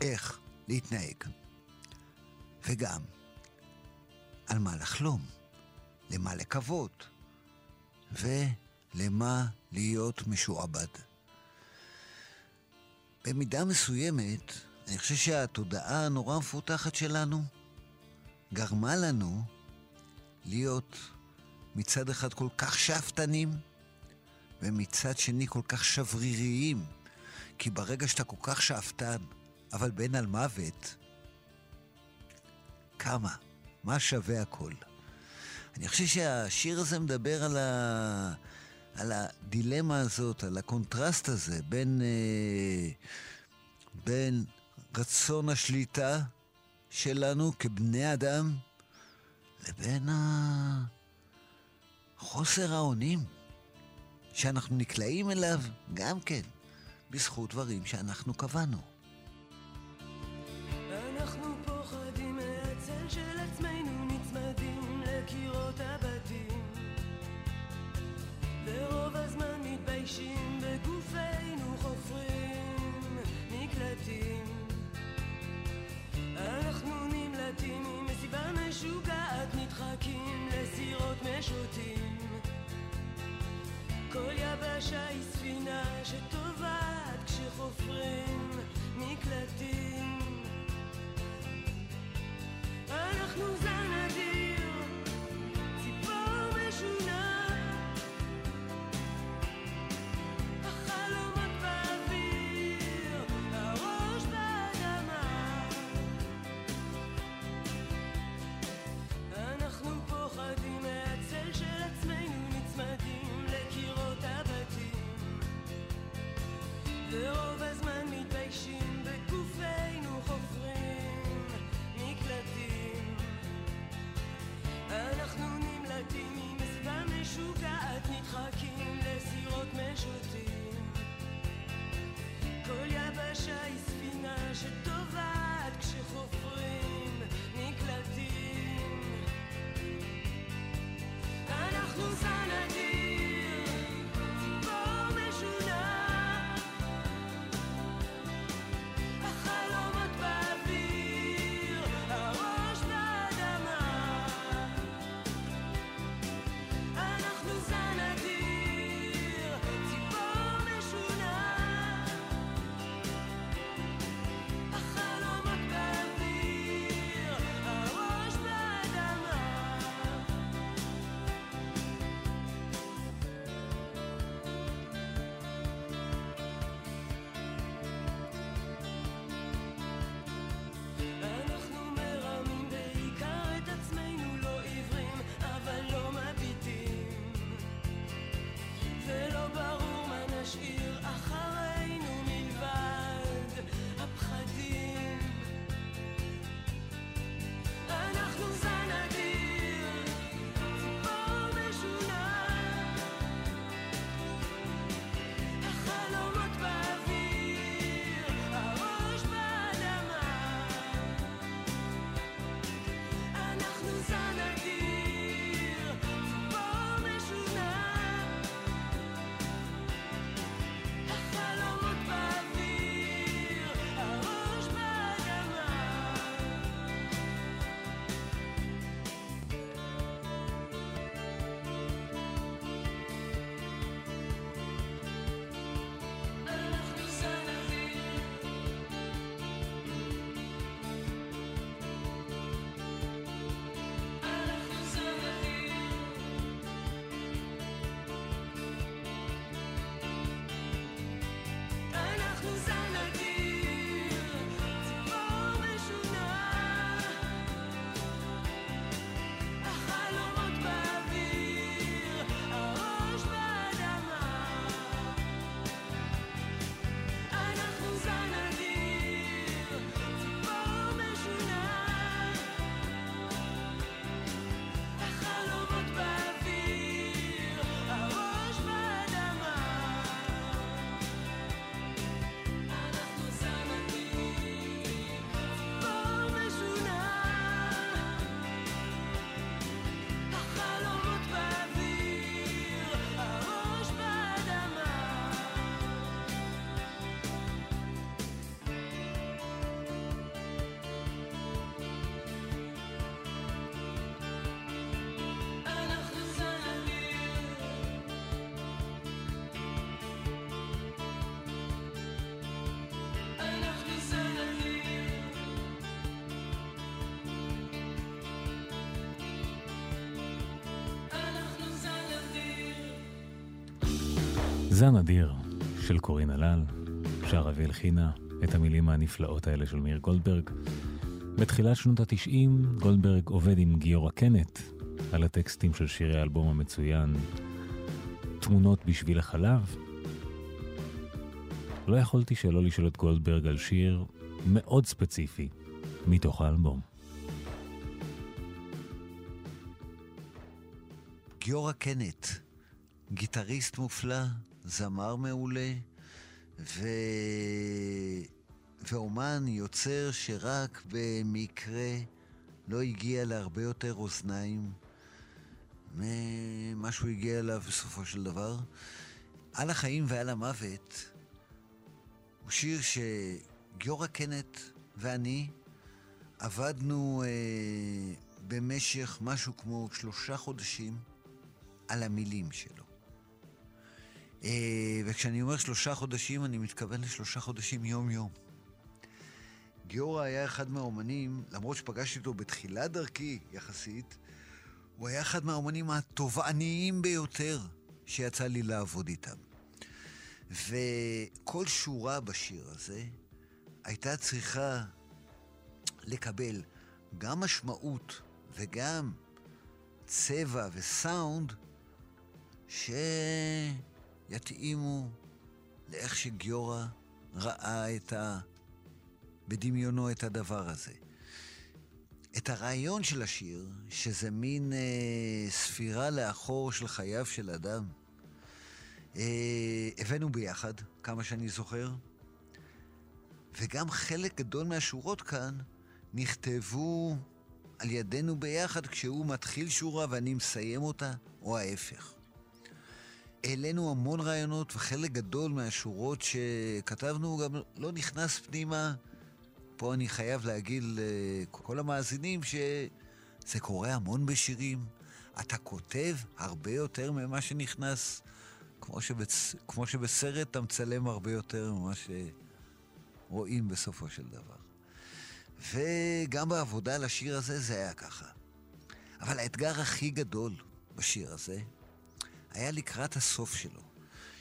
איך להתנהג. וגם על מה לחלום, למה לקוות, ולמה להיות משועבד. במידה מסוימת, אני חושב שהתודעה הנורא מפותחת שלנו גרמה לנו להיות מצד אחד כל כך שאפתנים, ומצד שני כל כך שבריריים. כי ברגע שאתה כל כך שאפתן, אבל בן על מוות, כמה? מה שווה הכל? אני חושב שהשיר הזה מדבר על, ה... על הדילמה הזאת, על הקונטרסט הזה בין, אה, בין רצון השליטה שלנו כבני אדם לבין חוסר האונים שאנחנו נקלעים אליו גם כן בזכות דברים שאנחנו קבענו. אנחנו פוחדים משוגעת, נדחקים לסירות משוטים. כל יבשה היא ספינה שטובעת כשחופרים מקלטים. אנחנו זן אדיר, ציפור משונה. זן אדיר של קורין הלל, שרה והלחינה את המילים הנפלאות האלה של מאיר גולדברג. בתחילת שנות התשעים גולדברג עובד עם גיורא קנט על הטקסטים של שירי האלבום המצוין תמונות בשביל החלב. לא יכולתי שלא לשאול את גולדברג על שיר מאוד ספציפי מתוך האלבום. גיורא קנט, גיטריסט מופלא, זמר מעולה, ו... ואומן, יוצר שרק במקרה לא הגיע להרבה יותר אוזניים ממה שהוא הגיע אליו בסופו של דבר. על החיים ועל המוות הוא שיר שגיורא קנט ואני עבדנו אה, במשך משהו כמו שלושה חודשים על המילים שלו. אה, וכשאני אומר שלושה חודשים, אני מתכוון לשלושה חודשים יום-יום. גיורא היה אחד מהאומנים, למרות שפגשתי אותו בתחילת דרכי יחסית, הוא היה אחד מהאומנים התובעניים ביותר שיצא לי לעבוד איתם. וכל שורה בשיר הזה הייתה צריכה לקבל גם משמעות וגם צבע וסאונד שיתאימו לאיך שגיורא ראה את ה... בדמיונו את הדבר הזה. את הרעיון של השיר, שזה מין אה, ספירה לאחור של חייו של אדם, אה, הבאנו ביחד, כמה שאני זוכר, וגם חלק גדול מהשורות כאן נכתבו על ידינו ביחד כשהוא מתחיל שורה ואני מסיים אותה, או ההפך. העלינו המון רעיונות, וחלק גדול מהשורות שכתבנו גם לא נכנס פנימה. פה אני חייב להגיד לכל המאזינים שזה קורה המון בשירים. אתה כותב הרבה יותר ממה שנכנס, כמו, שבצ... כמו שבסרט אתה מצלם הרבה יותר ממה שרואים בסופו של דבר. וגם בעבודה על השיר הזה זה היה ככה. אבל האתגר הכי גדול בשיר הזה היה לקראת הסוף שלו.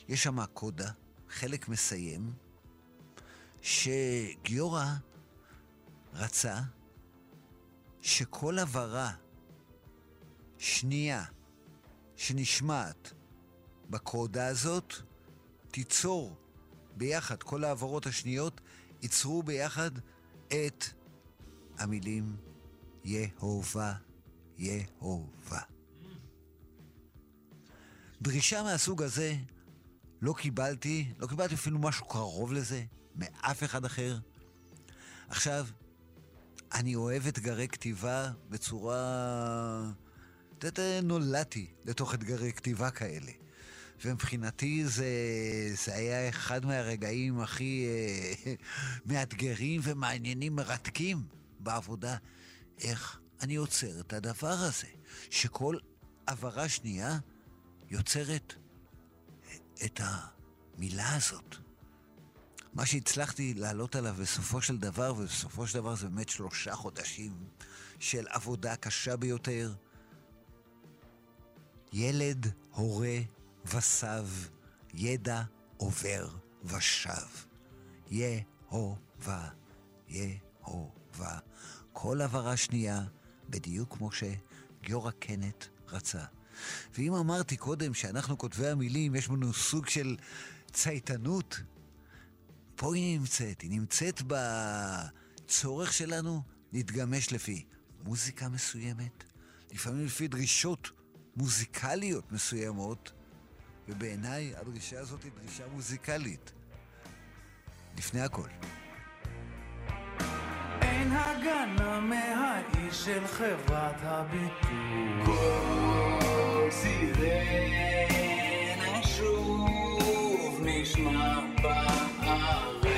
יש שם קודה, חלק מסיים, שגיורא רצה שכל הבהרה שנייה שנשמעת בקודה הזאת תיצור ביחד, כל ההעברות השניות ייצרו ביחד את המילים יהובה, יהובה. דרישה מהסוג הזה לא קיבלתי, לא קיבלתי אפילו משהו קרוב לזה, מאף אחד אחר. עכשיו, אני אוהב אתגרי כתיבה בצורה... אתה נולדתי לתוך אתגרי כתיבה כאלה. ומבחינתי זה, זה היה אחד מהרגעים הכי אה, מאתגרים ומעניינים, מרתקים בעבודה. איך אני עוצר את הדבר הזה, שכל הבהרה שנייה יוצרת את המילה הזאת. מה שהצלחתי לעלות עליו בסופו של דבר, ובסופו של דבר זה באמת שלושה חודשים של עבודה קשה ביותר. ילד, הורה וסב, ידע עובר ושב. יהובה, יהובה. כל הבהרה שנייה, בדיוק כמו שגיורא קנט רצה. ואם אמרתי קודם שאנחנו כותבי המילים, יש לנו סוג של צייתנות, פה היא נמצאת, היא נמצאת בצורך שלנו להתגמש לפי מוזיקה מסוימת, לפעמים לפי דרישות מוזיקליות מסוימות, ובעיניי הדרישה הזאת היא דרישה מוזיקלית. לפני הכל. אין הגנה מהאיש של חברת הביטוח. כל סירנה שוב נשמע בארץ.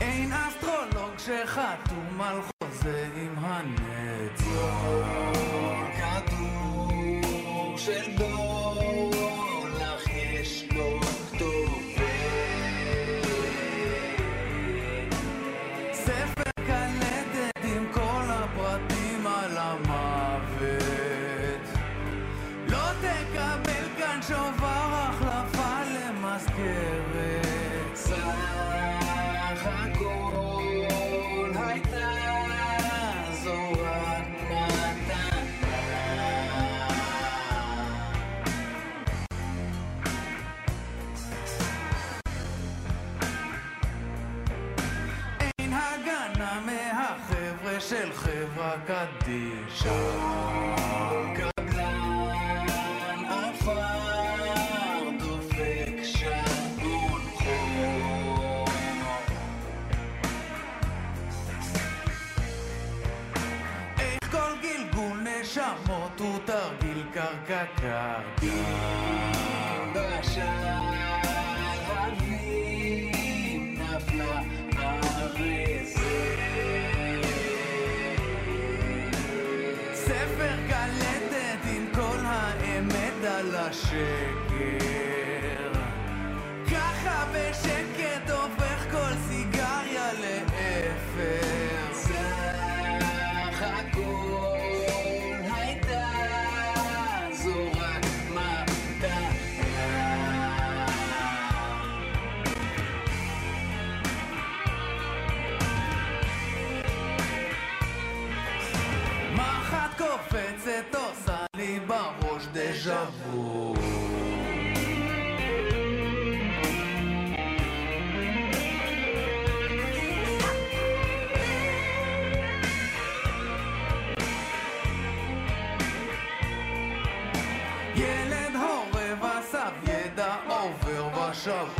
אין אסטרולוג שחתום על חוזה עם הנצח. איך כל גלגול נשמות קרקע קרקע. again. עובר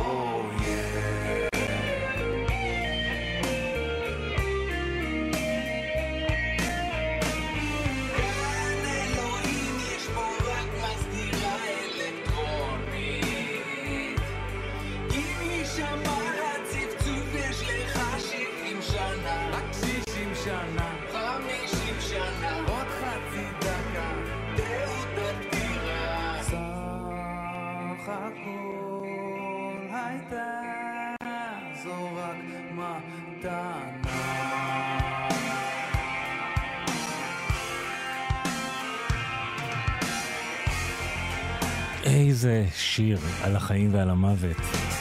איזה שיר על החיים ועל המוות.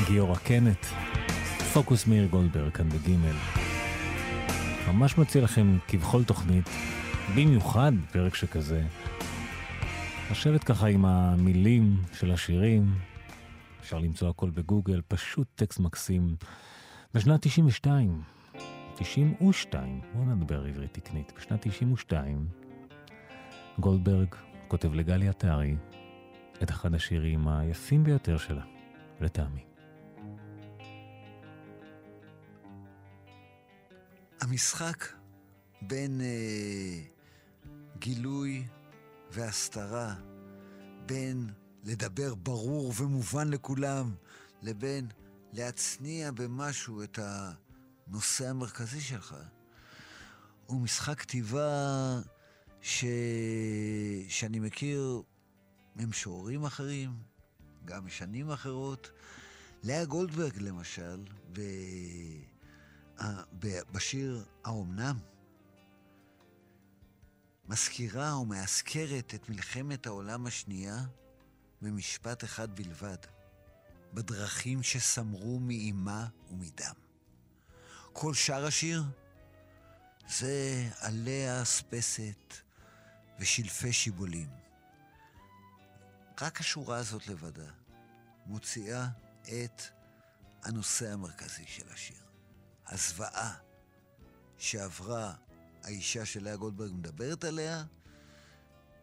גיורא קנט. פוקוס מאיר גולדברג כאן בגימל. ממש מציע לכם כבכל תוכנית, במיוחד פרק שכזה, לשבת ככה עם המילים של השירים. אפשר למצוא הכל בגוגל, פשוט טקסט מקסים. בשנת 92, 92, בואו נדבר עברית תקנית, בשנת 92, גולדברג כותב לגלי עטרי את אחד השירים היפים ביותר שלה, לטעמי. המשחק בין אה, גילוי והסתרה, בין לדבר ברור ומובן לכולם, לבין להצניע במשהו את הנושא המרכזי שלך, הוא משחק כתיבה ש... שאני מכיר ממשוררים אחרים, גם משנים אחרות. לאה גולדברג, למשל, ב... בשיר "האומנם", מזכירה ומאזכרת את מלחמת העולם השנייה במשפט אחד בלבד, בדרכים שסמרו מאימה ומדם. כל שאר השיר זה עליה אספסת ושלפי שיבולים. רק השורה הזאת לבדה מוציאה את הנושא המרכזי של השיר. הזוועה שעברה האישה שלאה גולדברג מדברת עליה,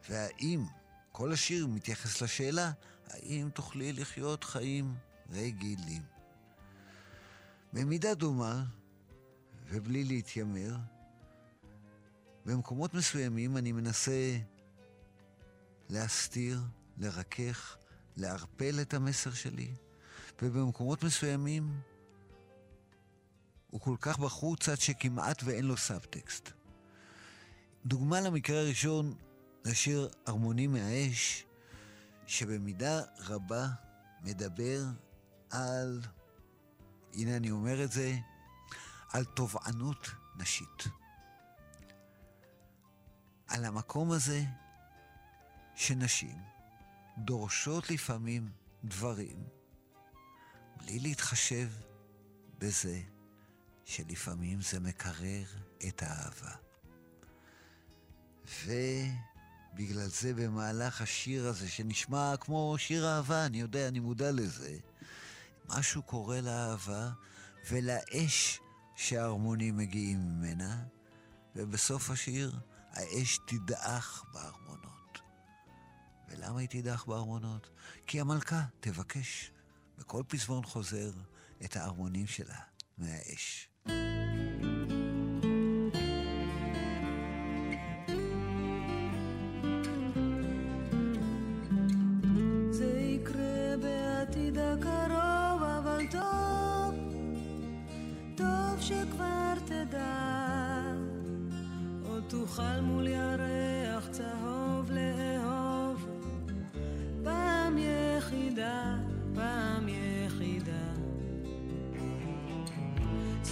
והאם כל השיר מתייחס לשאלה, האם תוכלי לחיות חיים רגילים. במידה דומה, ובלי להתיימר, במקומות מסוימים אני מנסה להסתיר, לרכך, לערפל את המסר שלי, ובמקומות מסוימים הוא כל כך בחוץ עד שכמעט ואין לו סאבטקסט. דוגמה למקרה הראשון זה השיר "ארמוני מהאש", שבמידה רבה מדבר על, הנה אני אומר את זה, על תובענות נשית. על המקום הזה שנשים דורשות לפעמים דברים בלי להתחשב בזה שלפעמים זה מקרר את האהבה. ובגלל זה במהלך השיר הזה, שנשמע כמו שיר אהבה, אני יודע, אני מודע לזה, משהו קורה לאהבה ולאש שההרמונים מגיעים ממנה, ובסוף השיר האש תדעך בארמונות. ולמה היא תדעך בארמונות? כי המלכה תבקש בכל פזמון חוזר את הארמונים שלה מהאש. שכבר תדע, תוכל מול ירח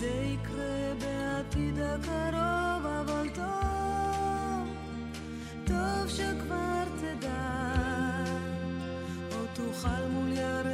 זה יקרה בעתיד הקרוב, אבל טוב, טוב שכבר תדע, עוד תוכל מול ירח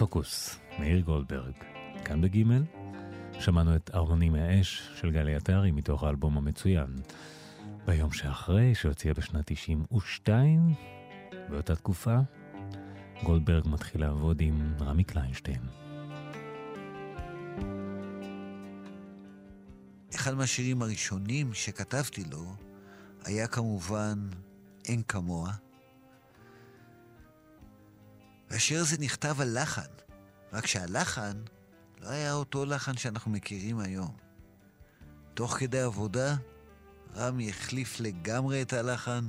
פוקוס, מאיר גולדברג. כאן בגימל, שמענו את ארמוני מהאש של גלי עטרי מתוך האלבום המצוין. ביום שאחרי, שהוציאה בשנת 92, באותה תקופה, גולדברג מתחיל לעבוד עם רמי קליינשטיין. אחד מהשירים הראשונים שכתבתי לו היה כמובן אין כמוה. והשיר הזה נכתב על לחן, רק שהלחן לא היה אותו לחן שאנחנו מכירים היום. תוך כדי עבודה, רמי החליף לגמרי את הלחן,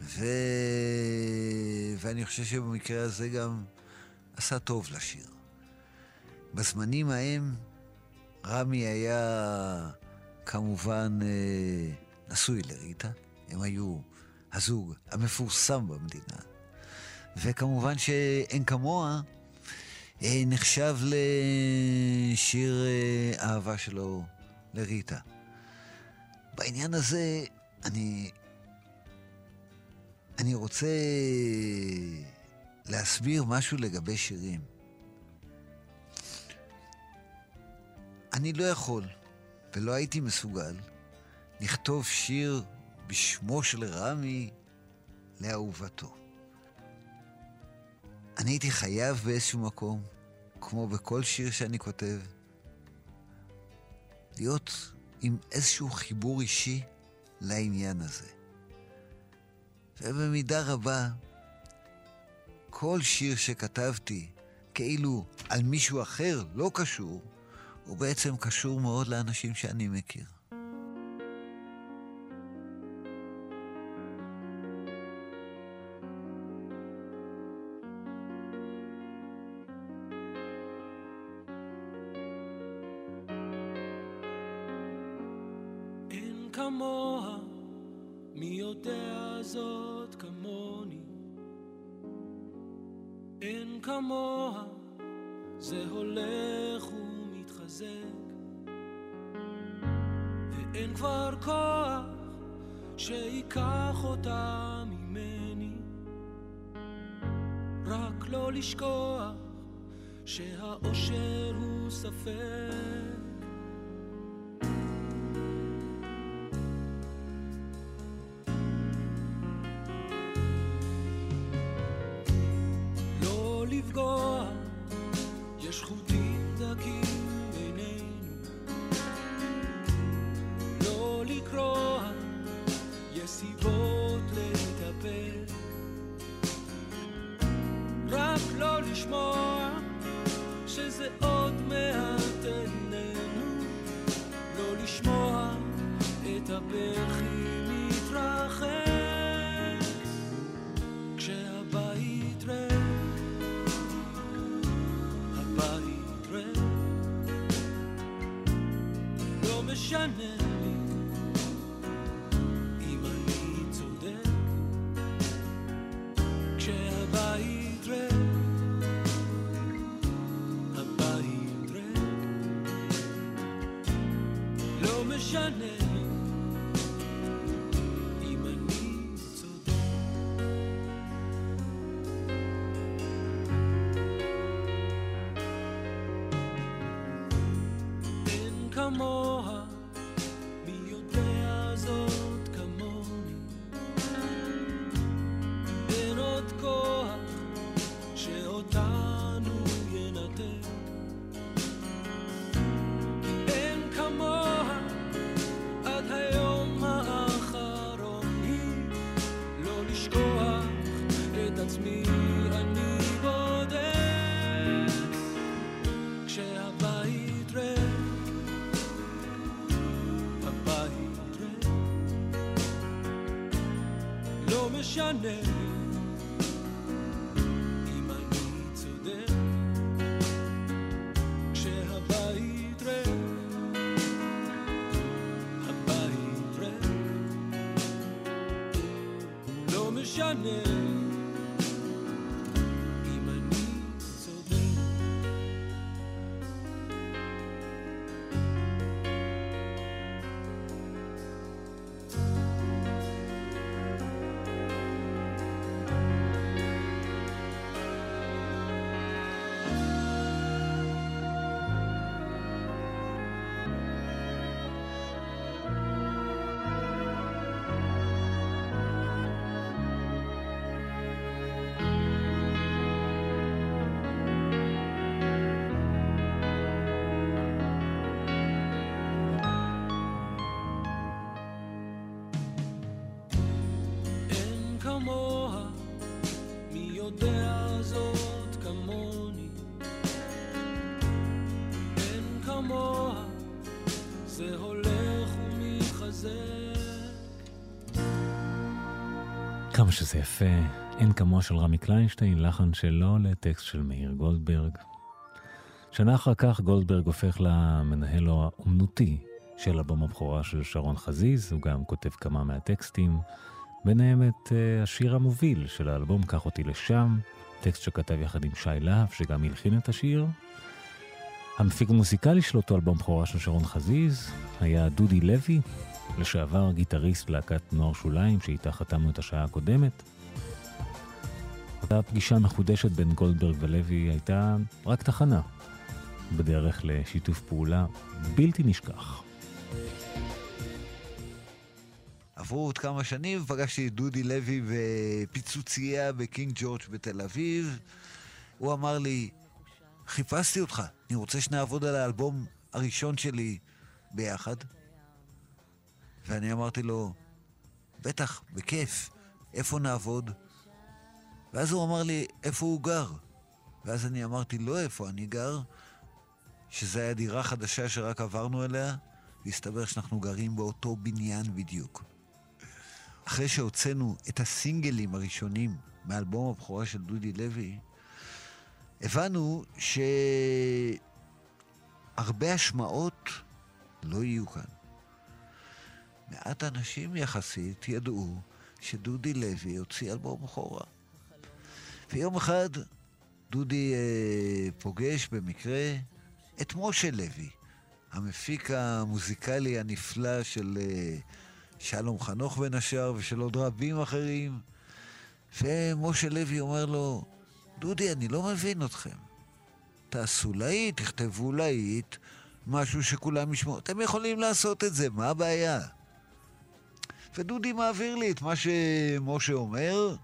ו... ואני חושב שבמקרה הזה גם עשה טוב לשיר. בזמנים ההם רמי היה כמובן אה, נשוי לריטה, הם היו הזוג המפורסם במדינה. וכמובן שאין כמוה אה, נחשב לשיר אה, אהבה שלו לריטה. בעניין הזה אני, אני רוצה להסביר משהו לגבי שירים. אני לא יכול, ולא הייתי מסוגל לכתוב שיר בשמו של רמי לאהובתו. אני הייתי חייב באיזשהו מקום, כמו בכל שיר שאני כותב, להיות עם איזשהו חיבור אישי לעניין הזה. ובמידה רבה, כל שיר שכתבתי כאילו על מישהו אחר לא קשור, הוא בעצם קשור מאוד לאנשים שאני מכיר. כזאת כמוני, אין כמוה, זה הולך ומתחזק, ואין כבר כוח שייקח אותה ממני, רק לא לשכוח שהאושר הוא ספק. כמה שזה יפה, אין כמוה של רמי קליינשטיין, לחן שלו לטקסט של מאיר גולדברג. שנה אחר כך גולדברג הופך למנהל האומנותי של אלבום הבכורה של שרון חזיז, הוא גם כותב כמה מהטקסטים, ביניהם את uh, השיר המוביל של האלבום, קח אותי לשם, טקסט שכתב יחד עם שי להב, שגם הלחין את השיר. המפיק המוסיקלי של אותו אלבום בכורה של שרון חזיז היה דודי לוי, לשעבר גיטריסט להקת נוער שוליים, שאיתה חתמנו את השעה הקודמת. אותה פגישה מחודשת בין גולדברג ולוי הייתה רק תחנה בדרך לשיתוף פעולה בלתי נשכח. עברו עוד כמה שנים, ופגשתי את דודי לוי בפיצוצייה בקינג ג'ורג' בתל אביב. הוא אמר לי, חיפשתי אותך, אני רוצה שנעבוד על האלבום הראשון שלי ביחד. ואני אמרתי לו, בטח, בכיף, איפה נעבוד? ואז הוא אמר לי, איפה הוא גר? ואז אני אמרתי, לא איפה אני גר, שזו הייתה דירה חדשה שרק עברנו אליה, והסתבר שאנחנו גרים באותו בניין בדיוק. אחרי שהוצאנו את הסינגלים הראשונים מאלבום הבכורה של דודי לוי, הבנו שהרבה השמעות לא יהיו כאן. מעט אנשים יחסית ידעו שדודי לוי הוציא אלבום בכורה. ויום אחד דודי אה, פוגש במקרה את משה לוי, המפיק המוזיקלי הנפלא של אה, שלום חנוך בין השאר ושל עוד רבים אחרים. ומשה לוי אומר לו, דודי, אני לא מבין אתכם. תעשו להיט, תכתבו להיט, משהו שכולם ישמעו. אתם יכולים לעשות את זה, מה הבעיה? ודודי מעביר לי את מה שמשה אומר,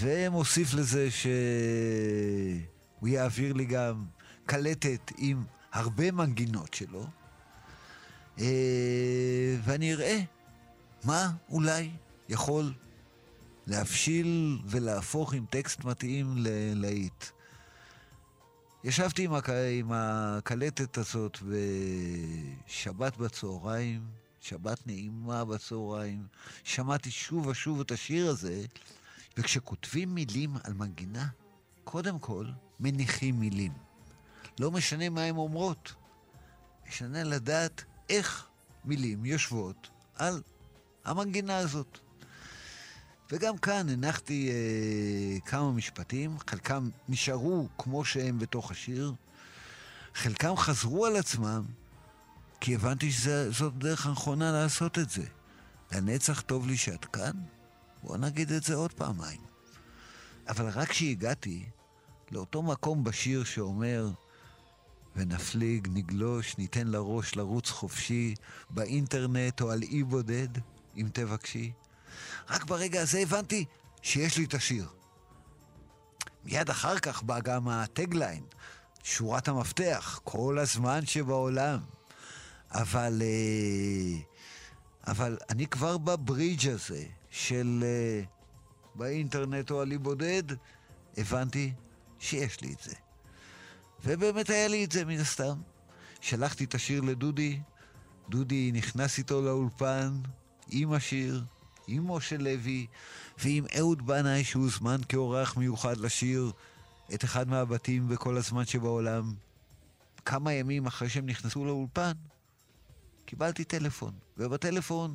ומוסיף לזה שהוא יעביר לי גם קלטת עם הרבה מנגינות שלו, אה, ואני אראה מה אולי יכול להבשיל ולהפוך עם טקסט מתאים ללהיט. ישבתי עם, הק... עם הקלטת הזאת בשבת בצהריים, שבת נעימה בצהריים, שמעתי שוב ושוב את השיר הזה, וכשכותבים מילים על מנגינה, קודם כל מניחים מילים. לא משנה מה הן אומרות, משנה לדעת איך מילים יושבות על המנגינה הזאת. וגם כאן הנחתי אה, כמה משפטים, חלקם נשארו כמו שהם בתוך השיר, חלקם חזרו על עצמם, כי הבנתי שזאת דרך הנכונה לעשות את זה. לנצח טוב לי שאת כאן? בואו נגיד את זה עוד פעמיים. אבל רק כשהגעתי לאותו מקום בשיר שאומר, ונפליג, נגלוש, ניתן לראש לרוץ חופשי, באינטרנט או על אי בודד, אם תבקשי. רק ברגע הזה הבנתי שיש לי את השיר. מיד אחר כך בא גם הטגליין, שורת המפתח, כל הזמן שבעולם. אבל, אה, אבל אני כבר בברידג' הזה של אה, באינטרנט או על אי בודד, הבנתי שיש לי את זה. ובאמת היה לי את זה מן הסתם. שלחתי את השיר לדודי, דודי נכנס איתו לאולפן עם השיר, עם משה לוי ועם אהוד בנאי שהוזמן כאורח מיוחד לשיר את אחד מהבתים בכל הזמן שבעולם. כמה ימים אחרי שהם נכנסו לאולפן, קיבלתי טלפון, ובטלפון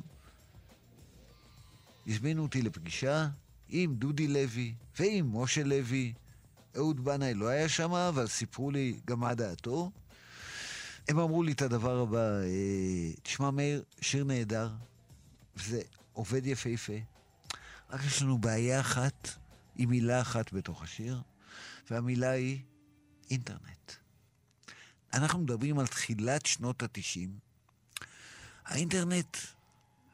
הזמינו אותי לפגישה עם דודי לוי ועם משה לוי. אהוד בנאי לא היה שם, אבל סיפרו לי גם מה דעתו. הם אמרו לי את הדבר הבא, אה, תשמע מאיר, שיר נהדר, וזה עובד יפהפה. רק יש לנו בעיה אחת עם מילה אחת בתוך השיר, והמילה היא אינטרנט. אנחנו מדברים על תחילת שנות התשעים. האינטרנט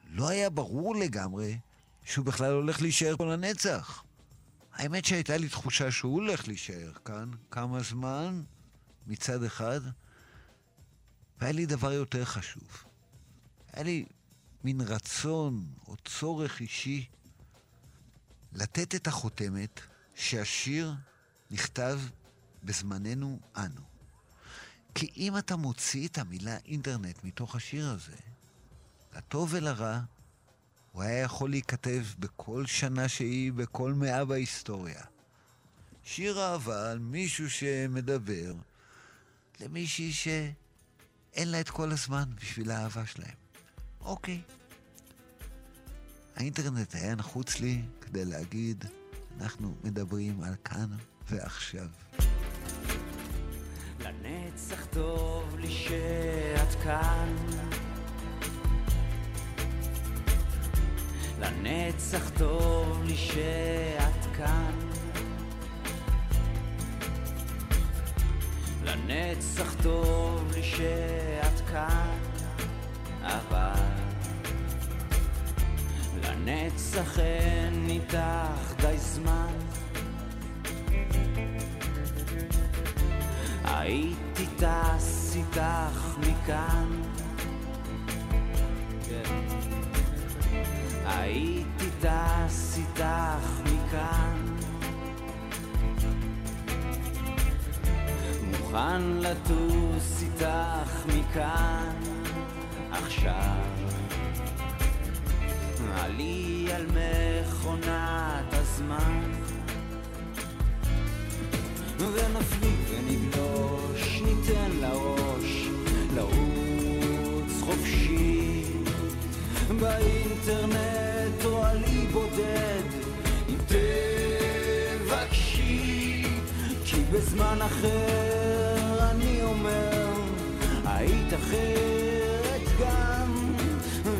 לא היה ברור לגמרי שהוא בכלל הולך להישאר פה לנצח. האמת שהייתה לי תחושה שהוא הולך להישאר כאן כמה זמן מצד אחד, והיה לי דבר יותר חשוב. היה לי מין רצון או צורך אישי לתת את החותמת שהשיר נכתב בזמננו אנו. כי אם אתה מוציא את המילה אינטרנט מתוך השיר הזה, לטוב ולרע, הוא היה יכול להיכתב בכל שנה שהיא, בכל מאה בהיסטוריה. שיר אהבה על מישהו שמדבר למישהי שאין לה את כל הזמן בשביל האהבה שלהם. אוקיי. האינטרנט היה נחוץ לי כדי להגיד, אנחנו מדברים על כאן ועכשיו. לנצח טוב לי שאת כאן לנצח טוב לי שאת כאן. לנצח טוב לי שאת כאן, אבל מוצא חן איתך די זמן הייתי טס איתך מכאן הייתי טס איתך מכאן. מוכן לטוס איתך מכאן. עכשיו עלי על מכונת הזמן. ונפליג ונגלוש, ניתן לראש לרוץ חופשי באינטרנט או עלי בודד. אם תבקשי כי בזמן אחר אני אומר היית אחרת גם.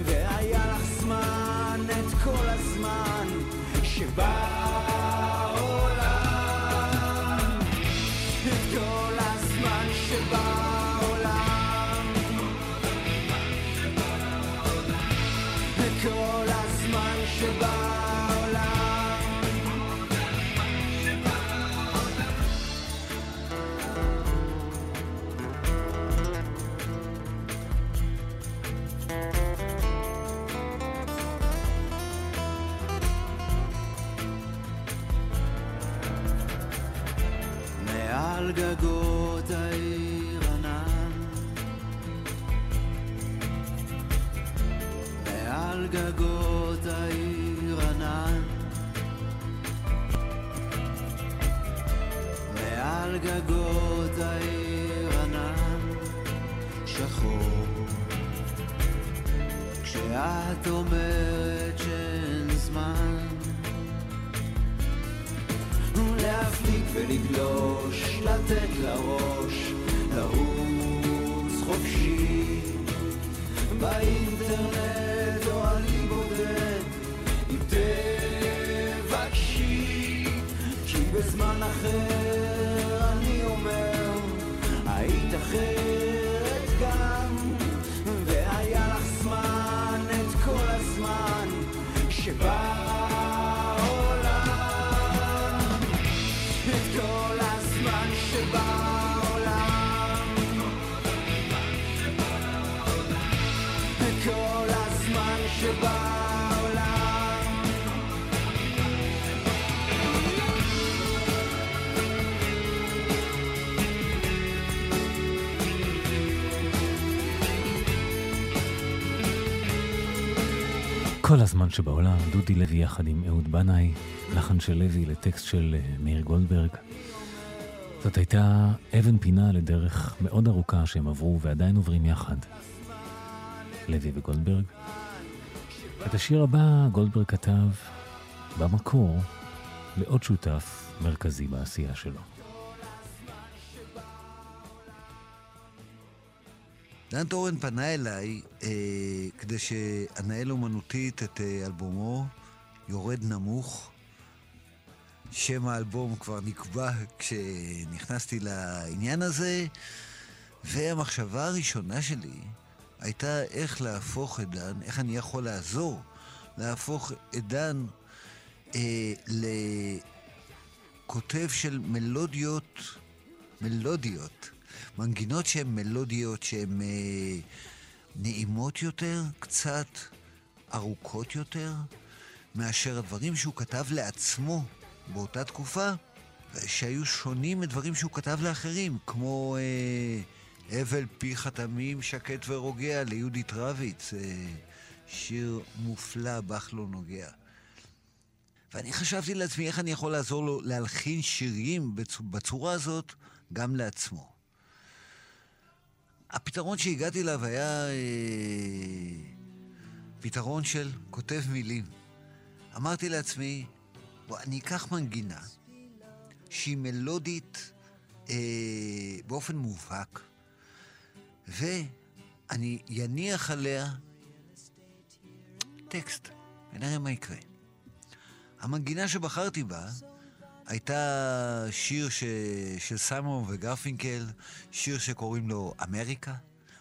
והיה לך זמן את כל הזמן שבעולם גגות העיר ענן. מעל גגות העיר ענן שחור. כשאת אומרת שאין זמן להפליג ולגלוש, לתת לראש, לרוץ חופשי. באינטרנט או עלי בזמן אחר כל הזמן שבעולם, דודי לוי יחד עם אהוד בנאי, לחן של לוי לטקסט של אה, מאיר גולדברג. זאת הייתה אבן פינה לדרך מאוד ארוכה שהם עברו ועדיין עוברים יחד. לוי וגולדברג. את השיר הבא גולדברג כתב במקור לעוד שותף מרכזי בעשייה שלו. דן טורן פנה אליי אה, כדי שאנהל אומנותית את אה, אלבומו יורד נמוך. שם האלבום כבר נקבע כשנכנסתי לעניין הזה, והמחשבה הראשונה שלי הייתה איך להפוך את דן, איך אני יכול לעזור להפוך את דן אה, לכותב של מלודיות, מלודיות, מנגינות שהן מלודיות, שהן אה, נעימות יותר, קצת ארוכות יותר, מאשר הדברים שהוא כתב לעצמו באותה תקופה, שהיו שונים מדברים שהוא כתב לאחרים, כמו אה, אבל פי חתמים שקט ורוגע ליהודית רביץ, אה, שיר מופלא, בך לא נוגע. ואני חשבתי לעצמי איך אני יכול לעזור לו להלחין שירים בצ... בצורה הזאת גם לעצמו. הפתרון שהגעתי אליו היה אה, פתרון של כותב מילים. אמרתי לעצמי, בוא, אני אקח מנגינה שהיא מלודית אה, באופן מובהק, ואני יניח עליה טקסט, ונראה מה יקרה. המנגינה שבחרתי בה הייתה שיר ש... של סיימון וגרפינקל, שיר שקוראים לו אמריקה,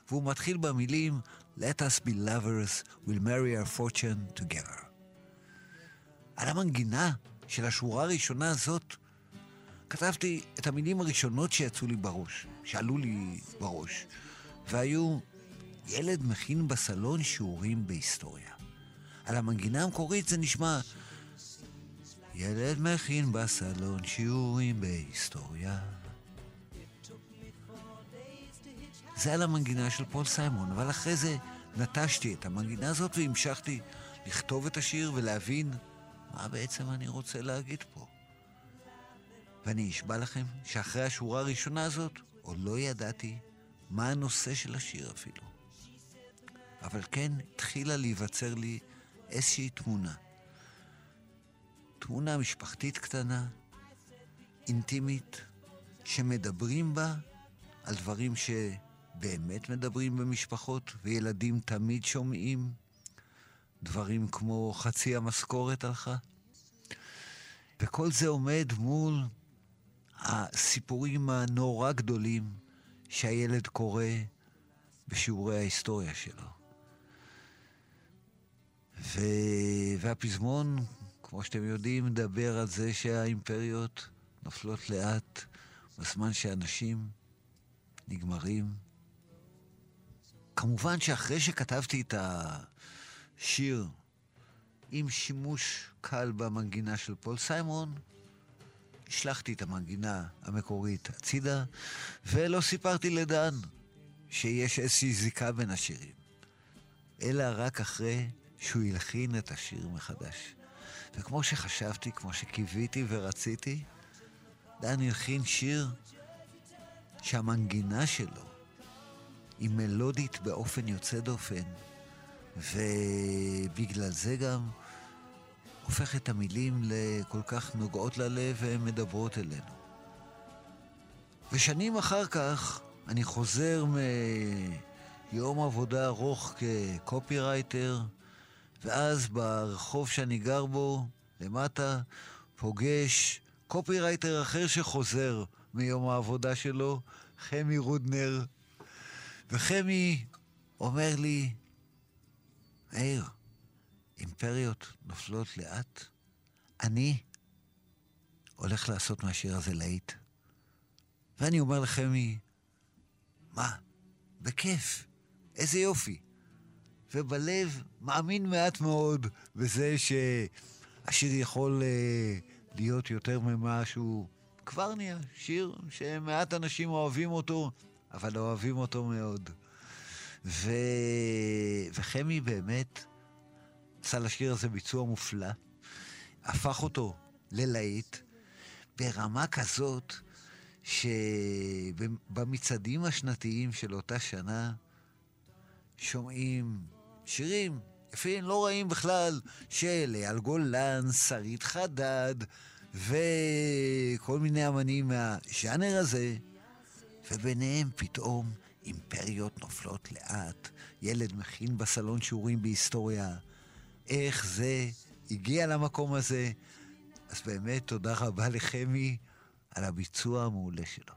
והוא מתחיל במילים Let us be lovers, we'll marry our fortune together. על המנגינה של השורה הראשונה הזאת, כתבתי את המילים הראשונות שיצאו לי בראש, שעלו לי בראש, והיו ילד מכין בסלון שיעורים בהיסטוריה. על המנגינה המקורית זה נשמע ילד מכין בסלון שיעורים בהיסטוריה. זה על המנגינה של פול סיימון, אבל אחרי זה נטשתי את המנגינה הזאת והמשכתי לכתוב את השיר ולהבין מה בעצם אני רוצה להגיד פה. ואני אשבע לכם שאחרי השורה הראשונה הזאת עוד לא ידעתי מה הנושא של השיר אפילו. אבל כן התחילה להיווצר לי איזושהי תמונה. תמונה משפחתית קטנה, אינטימית, שמדברים בה על דברים שבאמת מדברים במשפחות, וילדים תמיד שומעים. דברים כמו חצי המשכורת הלכה. וכל זה עומד מול הסיפורים הנורא גדולים שהילד קורא בשיעורי ההיסטוריה שלו. ו... והפזמון, כמו שאתם יודעים, מדבר על זה שהאימפריות נופלות לאט בזמן שאנשים נגמרים. כמובן שאחרי שכתבתי את השיר עם שימוש קל במנגינה של פול סיימון, השלכתי את המנגינה המקורית הצידה, ולא סיפרתי לדן שיש איזושהי זיקה בין השירים, אלא רק אחרי שהוא הלחין את השיר מחדש. וכמו שחשבתי, כמו שקיוויתי ורציתי, דן הלחין שיר שהמנגינה שלו היא מלודית באופן יוצא דופן, ובגלל זה גם הופך את המילים לכל כך נוגעות ללב והן מדברות אלינו. ושנים אחר כך אני חוזר מיום עבודה ארוך כקופירייטר, ואז ברחוב שאני גר בו, למטה, פוגש קופירייטר אחר שחוזר מיום העבודה שלו, חמי רודנר. וחמי אומר לי, מאיר, אימפריות נופלות לאט, אני הולך לעשות מהשיר הזה להיט. ואני אומר לחמי, מה? בכיף, איזה יופי. ובלב מאמין מעט מאוד בזה שהשיר יכול uh, להיות יותר ממה שהוא כבר נהיה. שיר שמעט אנשים אוהבים אותו, אבל אוהבים אותו מאוד. ו... וחמי באמת עשה לשיר הזה ביצוע מופלא, הפך אותו ללהיט ברמה כזאת שבמצעדים השנתיים של אותה שנה שומעים שירים יפים, לא רעים בכלל, של אייל גולן, שרית חדד וכל מיני אמנים מהז'אנר הזה, וביניהם פתאום אימפריות נופלות לאט, ילד מכין בסלון שיעורים בהיסטוריה. איך זה הגיע למקום הזה? אז באמת תודה רבה לחמי על הביצוע המעולה שלו.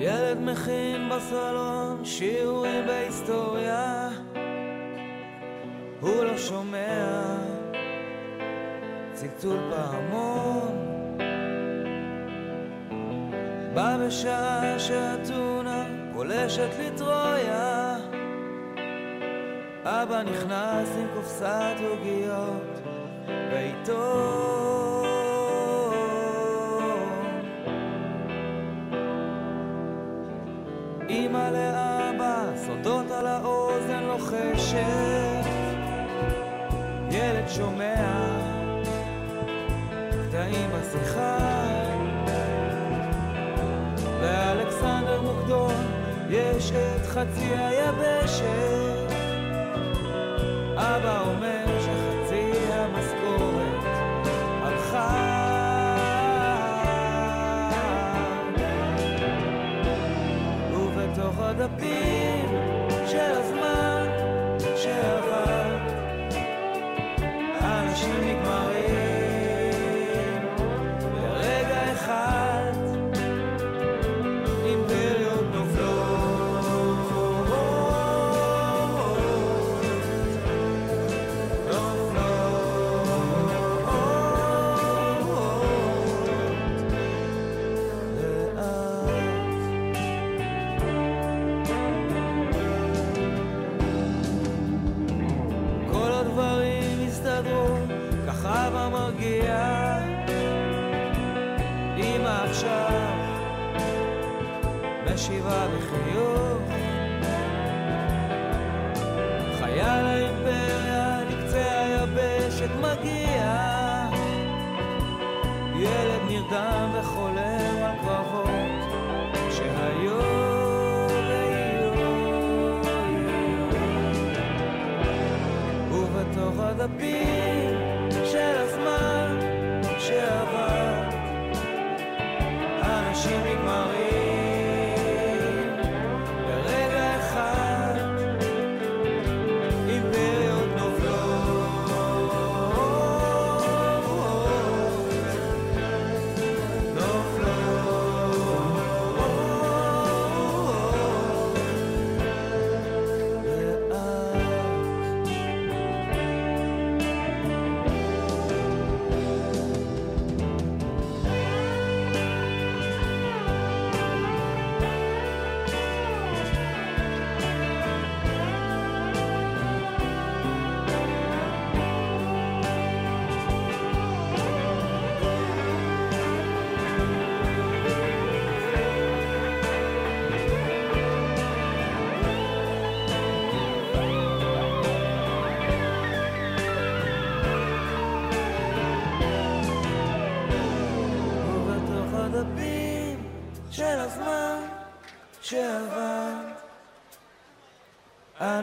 ילד מכין בסלון שיעורים בהיסטוריה. הוא לא שומע. צלצול פעמון. בא בשעה שאתונה פולשת לטרויה. אבא נכנס עם קופסת עוגיות בעיתון אמא לאבא, סודות על האוזן לוחשת. ילד שומע קטעים בשיחה. לאלכסנדר מוקדון יש את חצי היבשת. אבא אומר משיבה בחיוך. חייל האימפריה לקצה היבשת מגיע, ילד נרדם וחולם על קרבות ויהיו. ובתוך הדפים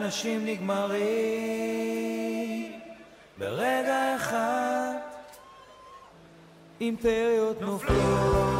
אנשים נגמרים. ברגע אחד אימפריות נופלות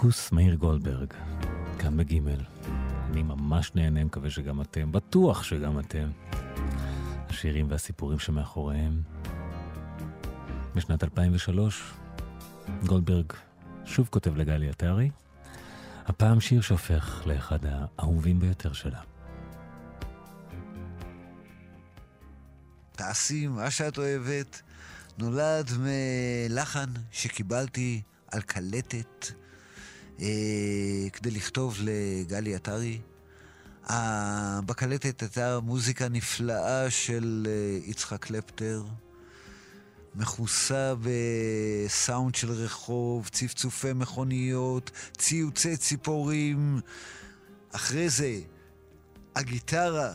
פוקוס מאיר גולדברג, כאן בגימל. אני ממש נהנה, מקווה שגם אתם, בטוח שגם אתם. השירים והסיפורים שמאחוריהם. בשנת 2003, גולדברג שוב כותב לגלי עטרי, הפעם שיר שהופך לאחד האהובים ביותר שלה. תעשי מה שאת אוהבת, נולד מלחן שקיבלתי על קלטת כדי לכתוב לגלי עטרי. אה, בקלטת הייתה מוזיקה נפלאה של אה, יצחק קלפטר, מכוסה בסאונד של רחוב, צפצופי מכוניות, ציוצי ציפורים. אחרי זה, הגיטרה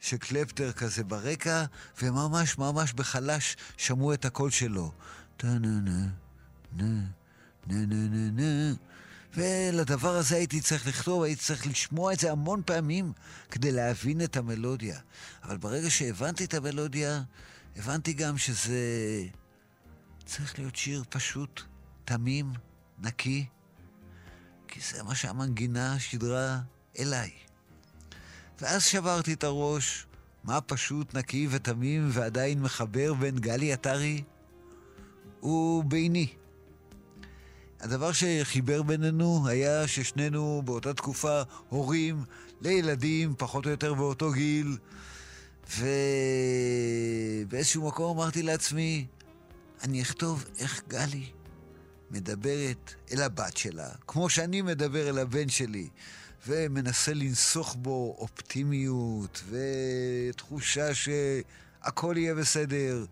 של קלפטר כזה ברקע, וממש ממש בחלש שמעו את הקול שלו. טה-נה-נה, נה, נה נה נה נה. ולדבר הזה הייתי צריך לכתוב, הייתי צריך לשמוע את זה המון פעמים כדי להבין את המלודיה. אבל ברגע שהבנתי את המלודיה, הבנתי גם שזה צריך להיות שיר פשוט, תמים, נקי, כי זה מה שהמנגינה שידרה אליי. ואז שברתי את הראש, מה פשוט, נקי ותמים ועדיין מחבר בין גלי עטרי וביני. הדבר שחיבר בינינו היה ששנינו באותה תקופה הורים לילדים פחות או יותר באותו גיל, ובאיזשהו מקום אמרתי לעצמי, אני אכתוב איך גלי מדברת אל הבת שלה, כמו שאני מדבר אל הבן שלי, ומנסה לנסוך בו אופטימיות ותחושה שהכל יהיה בסדר.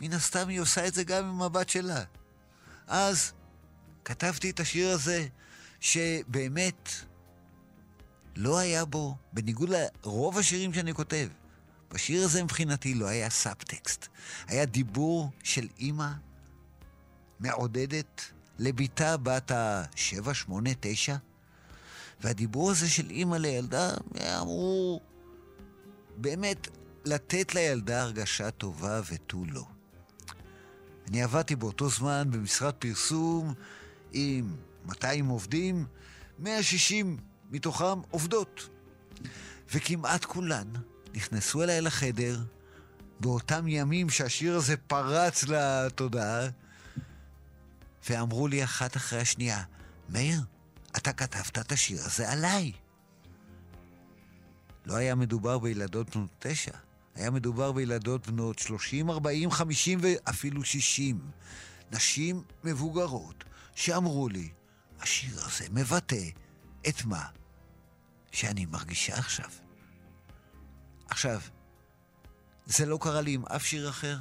מן הסתם היא עושה את זה גם עם הבת שלה. אז כתבתי את השיר הזה, שבאמת לא היה בו, בניגוד לרוב השירים שאני כותב, בשיר הזה מבחינתי לא היה סאבטקסט. היה דיבור של אימא מעודדת לביתה בת ה-7, 8, 9, והדיבור הזה של אימא לילדה, אמרו, באמת, לתת לילדה הרגשה טובה ותו לא. אני עבדתי באותו זמן במשרד פרסום עם 200 עובדים, 160 מתוכם עובדות. וכמעט כולן נכנסו אליי לחדר באותם ימים שהשיר הזה פרץ לתודעה, ואמרו לי אחת אחרי השנייה, מאיר, אתה כתבת את השיר הזה עליי. לא היה מדובר בילדות בנות תשע, היה מדובר בילדות בנות 30, 40, 50 ואפילו 60. נשים מבוגרות שאמרו לי, השיר הזה מבטא את מה שאני מרגישה עכשיו. עכשיו, זה לא קרה לי עם אף שיר אחר,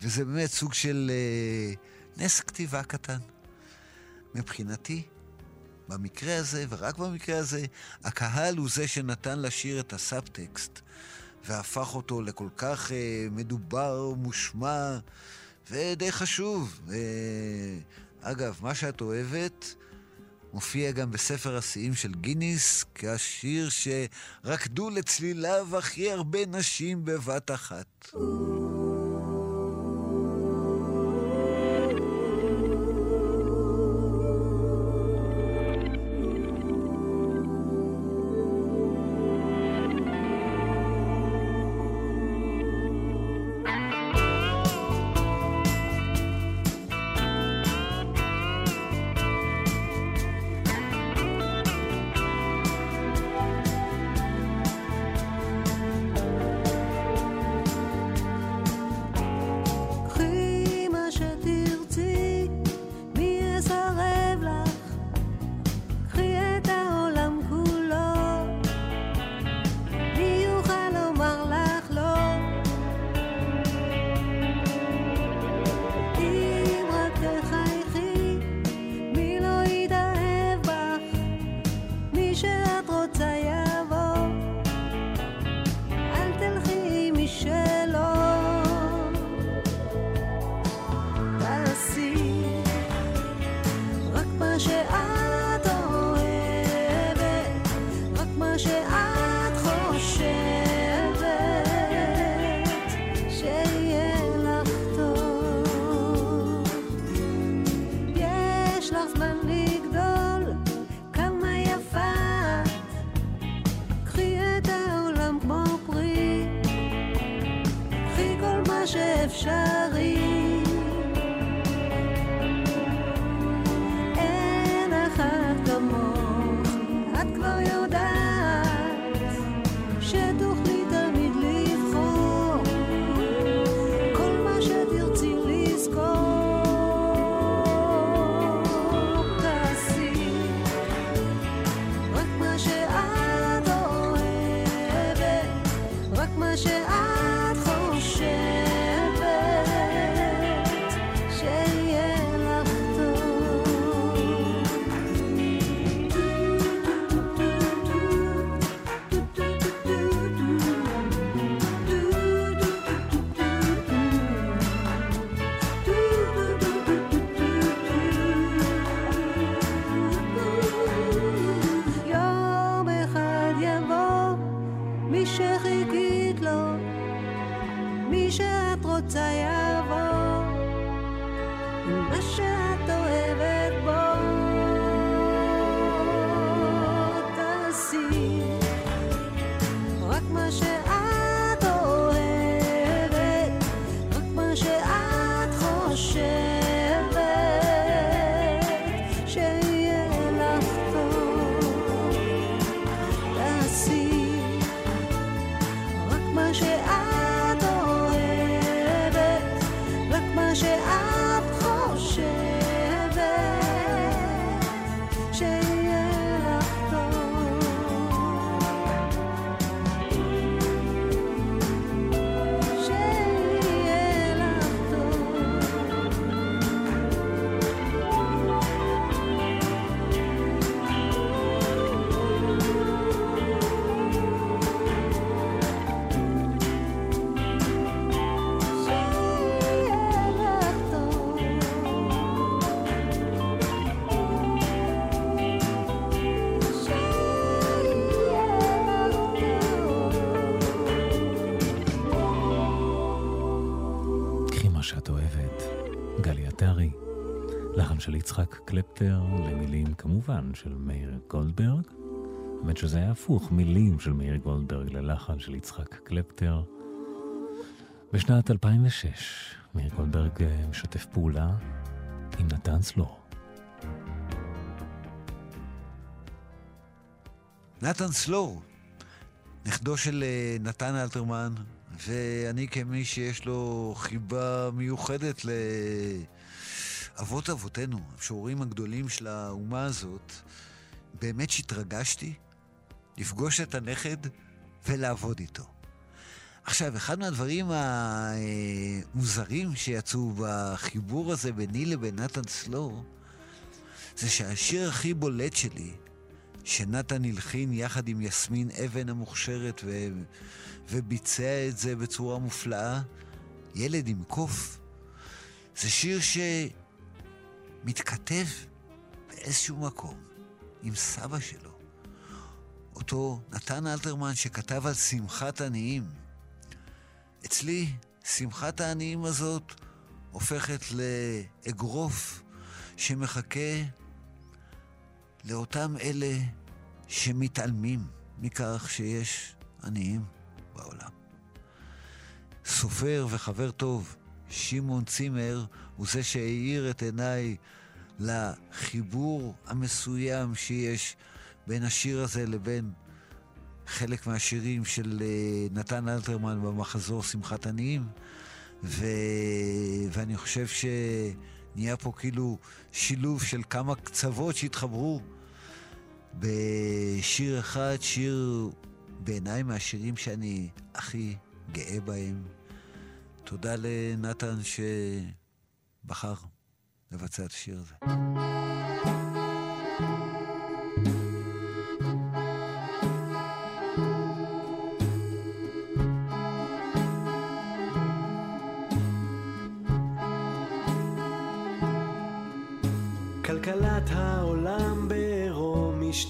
וזה באמת סוג של אה, נס כתיבה קטן. מבחינתי, במקרה הזה, ורק במקרה הזה, הקהל הוא זה שנתן לשיר את הסאבטקסט, והפך אותו לכל כך אה, מדובר, מושמע, ודי חשוב. אה, אגב, מה שאת אוהבת, מופיע גם בספר השיאים של גיניס כשיר שרקדו לצליליו הכי הרבה נשים בבת אחת. יצחק קלפטר, למילים כמובן של מאיר גולדברג. האמת שזה היה הפוך, מילים של מאיר גולדברג ללחן של יצחק קלפטר. בשנת 2006, מאיר גולדברג אה, משתף פעולה עם נתן סלור. נתן סלור, נכדו של אה, נתן אלתרמן, ואני כמי שיש לו חיבה מיוחדת לאבות אבותינו, המשוררים הגדולים של האומה הזאת, באמת שהתרגשתי לפגוש את הנכד ולעבוד איתו. עכשיו, אחד מהדברים המוזרים שיצאו בחיבור הזה ביני לבין נתן סלור, זה שהשיר הכי בולט שלי, שנתן הלחין יחד עם יסמין אבן המוכשרת ו... וביצע את זה בצורה מופלאה, ילד עם קוף, זה שיר שמתכתב באיזשהו מקום עם סבא שלו, אותו נתן אלתרמן שכתב על שמחת עניים. אצלי, שמחת העניים הזאת הופכת לאגרוף שמחכה לאותם אלה שמתעלמים מכך שיש עניים בעולם. סופר וחבר טוב, שמעון צימר, הוא זה שהאיר את עיניי לחיבור המסוים שיש בין השיר הזה לבין חלק מהשירים של אה, נתן אלתרמן במחזור שמחת עניים, ו... ואני חושב שנהיה פה כאילו שילוב של כמה קצוות שהתחברו בשיר אחד, שיר בעיניי מהשירים שאני הכי גאה בהם. תודה לנתן שבחר לבצע את השיר הזה.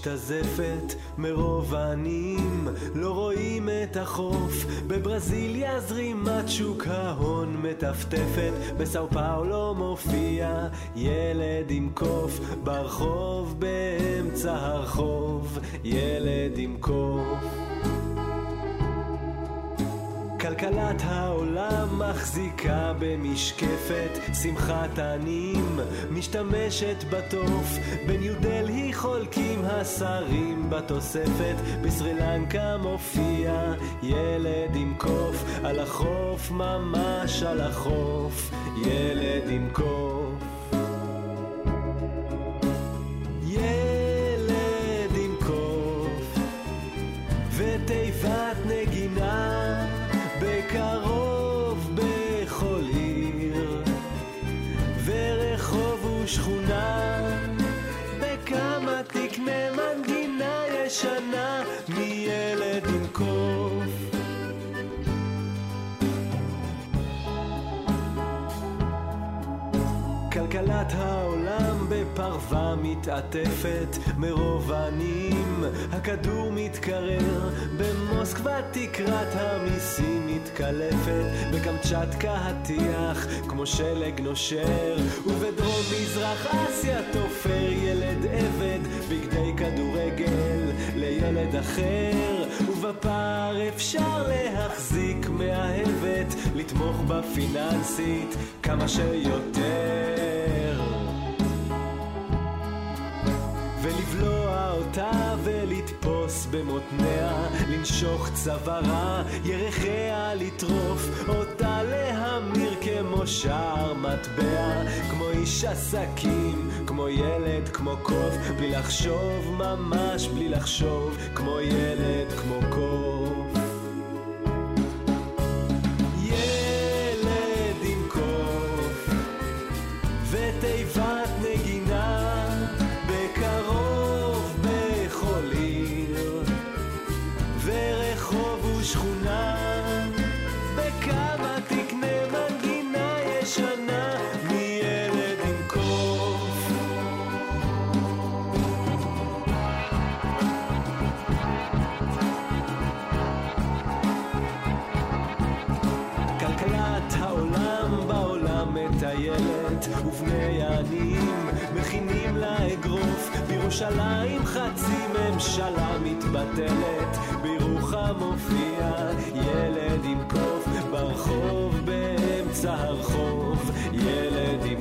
משתזפת מרוב העניים. לא רואים את החוף. בברזיליה זרימת שוק ההון מטפטפת. בסאו פאולו מופיע ילד עם קוף. ברחוב באמצע הרחוב ילד עם קוף כלכלת העולם מחזיקה במשקפת שמחת עניים משתמשת בתוף בניו דלהי חולקים השרים בתוספת. בסרי לנקה מופיע ילד עם קוף. על החוף ממש על החוף ילד עם קוף בפרווה מתעטפת מרוב עניים. הכדור מתקרר במוסקבה תקרת המיסים מתקלפת. בקמצ'טקה הטיח כמו שלג נושר. ובדרום מזרח אסיה תופר ילד עבד בגדי כדורגל לילד אחר. ובפער אפשר להחזיק מאהבת לתמוך בה פיננסית כמה שיותר ולבלוע אותה ולתפוס במותניה לנשוך צווארה ירחיה לטרוף אותה להמיר כמו שער מטבע כמו איש עסקים כמו ילד כמו קוף בלי לחשוב ממש בלי לחשוב כמו ילד כמו קוף טיילת, ובני העניים מכינים לה אגרוף. בירושלים חצי ממשלה מתבטלת, בירוחם מופיע ילד עם קוף, ברחוב באמצע הרחוב, ילד עם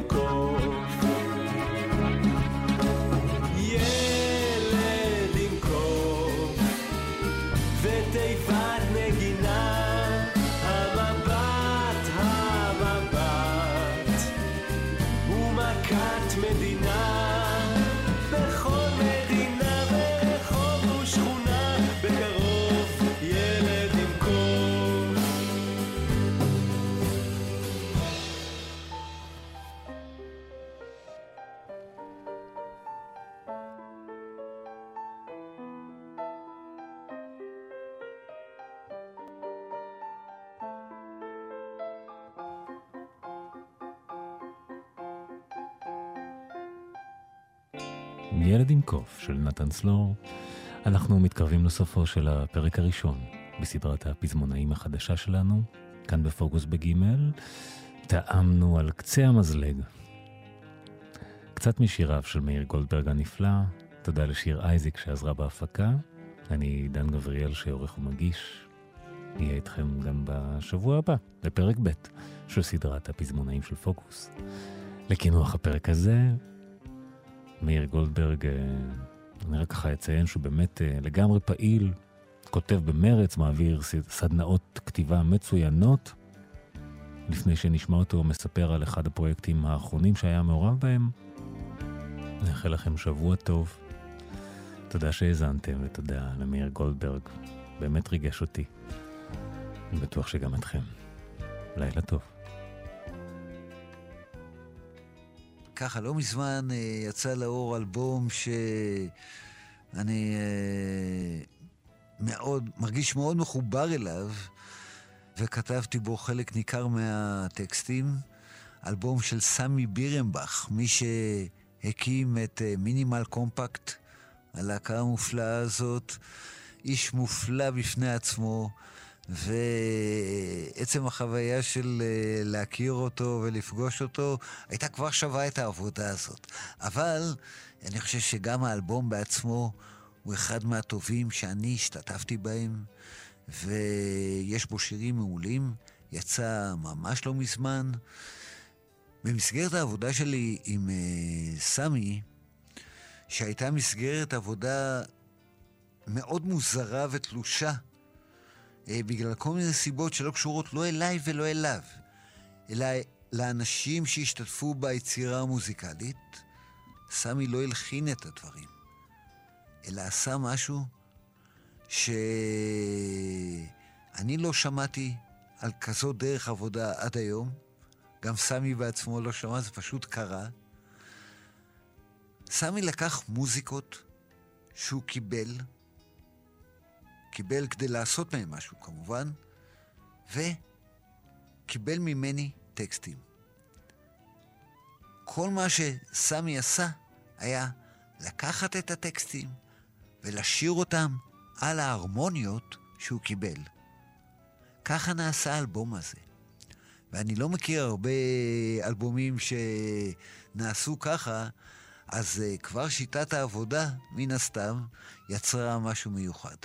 קוף של נתן סלור. אנחנו מתקרבים לסופו של הפרק הראשון בסדרת הפזמונאים החדשה שלנו, כאן בפוקוס בגימל. טעמנו על קצה המזלג. קצת משיריו של מאיר גולדברג הנפלא, תודה לשיר אייזיק שעזרה בהפקה. אני דן גבריאל שעורך ומגיש. נהיה איתכם גם בשבוע הבא, בפרק ב' של סדרת הפזמונאים של פוקוס. לקינוח הפרק הזה, מאיר גולדברג, אה, אני רק ככה אציין שהוא באמת אה, לגמרי פעיל, כותב במרץ, מעביר סדנאות כתיבה מצוינות. לפני שנשמע אותו מספר על אחד הפרויקטים האחרונים שהיה מעורב בהם. נאחל לכם שבוע טוב. תודה שהאזנתם ותודה למאיר גולדברג. באמת ריגש אותי. אני בטוח שגם אתכם. לילה טוב. ככה, לא מזמן אה, יצא לאור אלבום שאני אה, מאוד, מרגיש מאוד מחובר אליו, וכתבתי בו חלק ניכר מהטקסטים. אלבום של סמי בירנבך, מי שהקים את אה, מינימל קומפקט, הלהקה המופלאה הזאת, איש מופלא בפני עצמו. ועצם החוויה של אה, להכיר אותו ולפגוש אותו, הייתה כבר שווה את העבודה הזאת. אבל אני חושב שגם האלבום בעצמו הוא אחד מהטובים שאני השתתפתי בהם, ויש בו שירים מעולים, יצא ממש לא מזמן. במסגרת העבודה שלי עם uh, סמי, שהייתה מסגרת עבודה מאוד מוזרה ותלושה, בגלל כל מיני סיבות שלא קשורות לא אליי ולא אליו, אלא לאנשים שהשתתפו ביצירה המוזיקלית. סמי לא הלחין את הדברים, אלא עשה משהו שאני לא שמעתי על כזאת דרך עבודה עד היום. גם סמי בעצמו לא שמע, זה פשוט קרה. סמי לקח מוזיקות שהוא קיבל, קיבל כדי לעשות מהם משהו כמובן, וקיבל ממני טקסטים. כל מה שסמי עשה היה לקחת את הטקסטים ולשיר אותם על ההרמוניות שהוא קיבל. ככה נעשה האלבום הזה. ואני לא מכיר הרבה אלבומים שנעשו ככה, אז uh, כבר שיטת העבודה, מן הסתם, יצרה משהו מיוחד.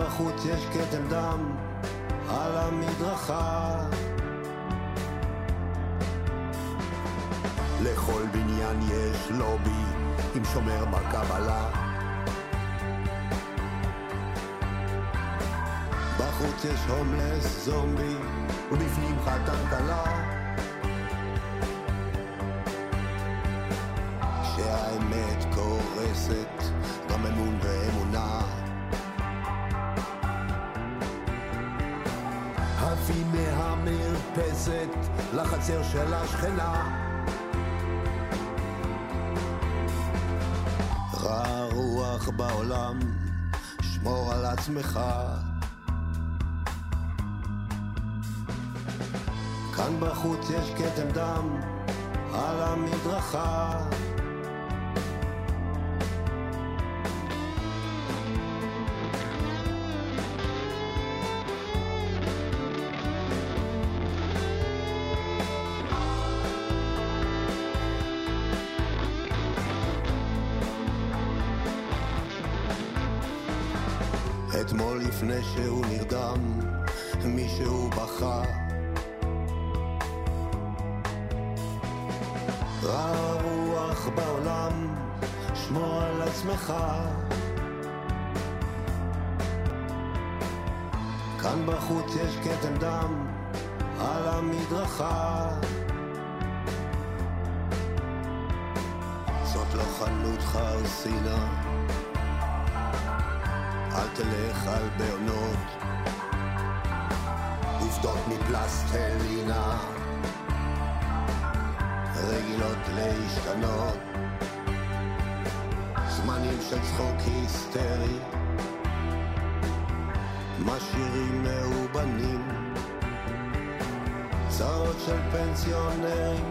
בחוץ יש כתם דם על המדרכה. לכל בניין יש לובי עם שומר בקבלה. בחוץ יש הומלס זומבי, ובפנים חתן כלה. לחצר של השכנה. רע רוח בעולם, שמור על עצמך. כאן בחוץ יש כתם דם על המדרכה. לפני שהוא נרדם, מישהו בכה. רע רוח בעולם, שמור על עצמך. כאן בחוץ יש כתם דם על המדרכה. זאת לא חנות חרסינה, תלך על בעונות, עובדות מפלסטלינה. רגילות להשתנות. זמנים של צחוק היסטרי. משאירים מאובנים. צרות של פנסיונרים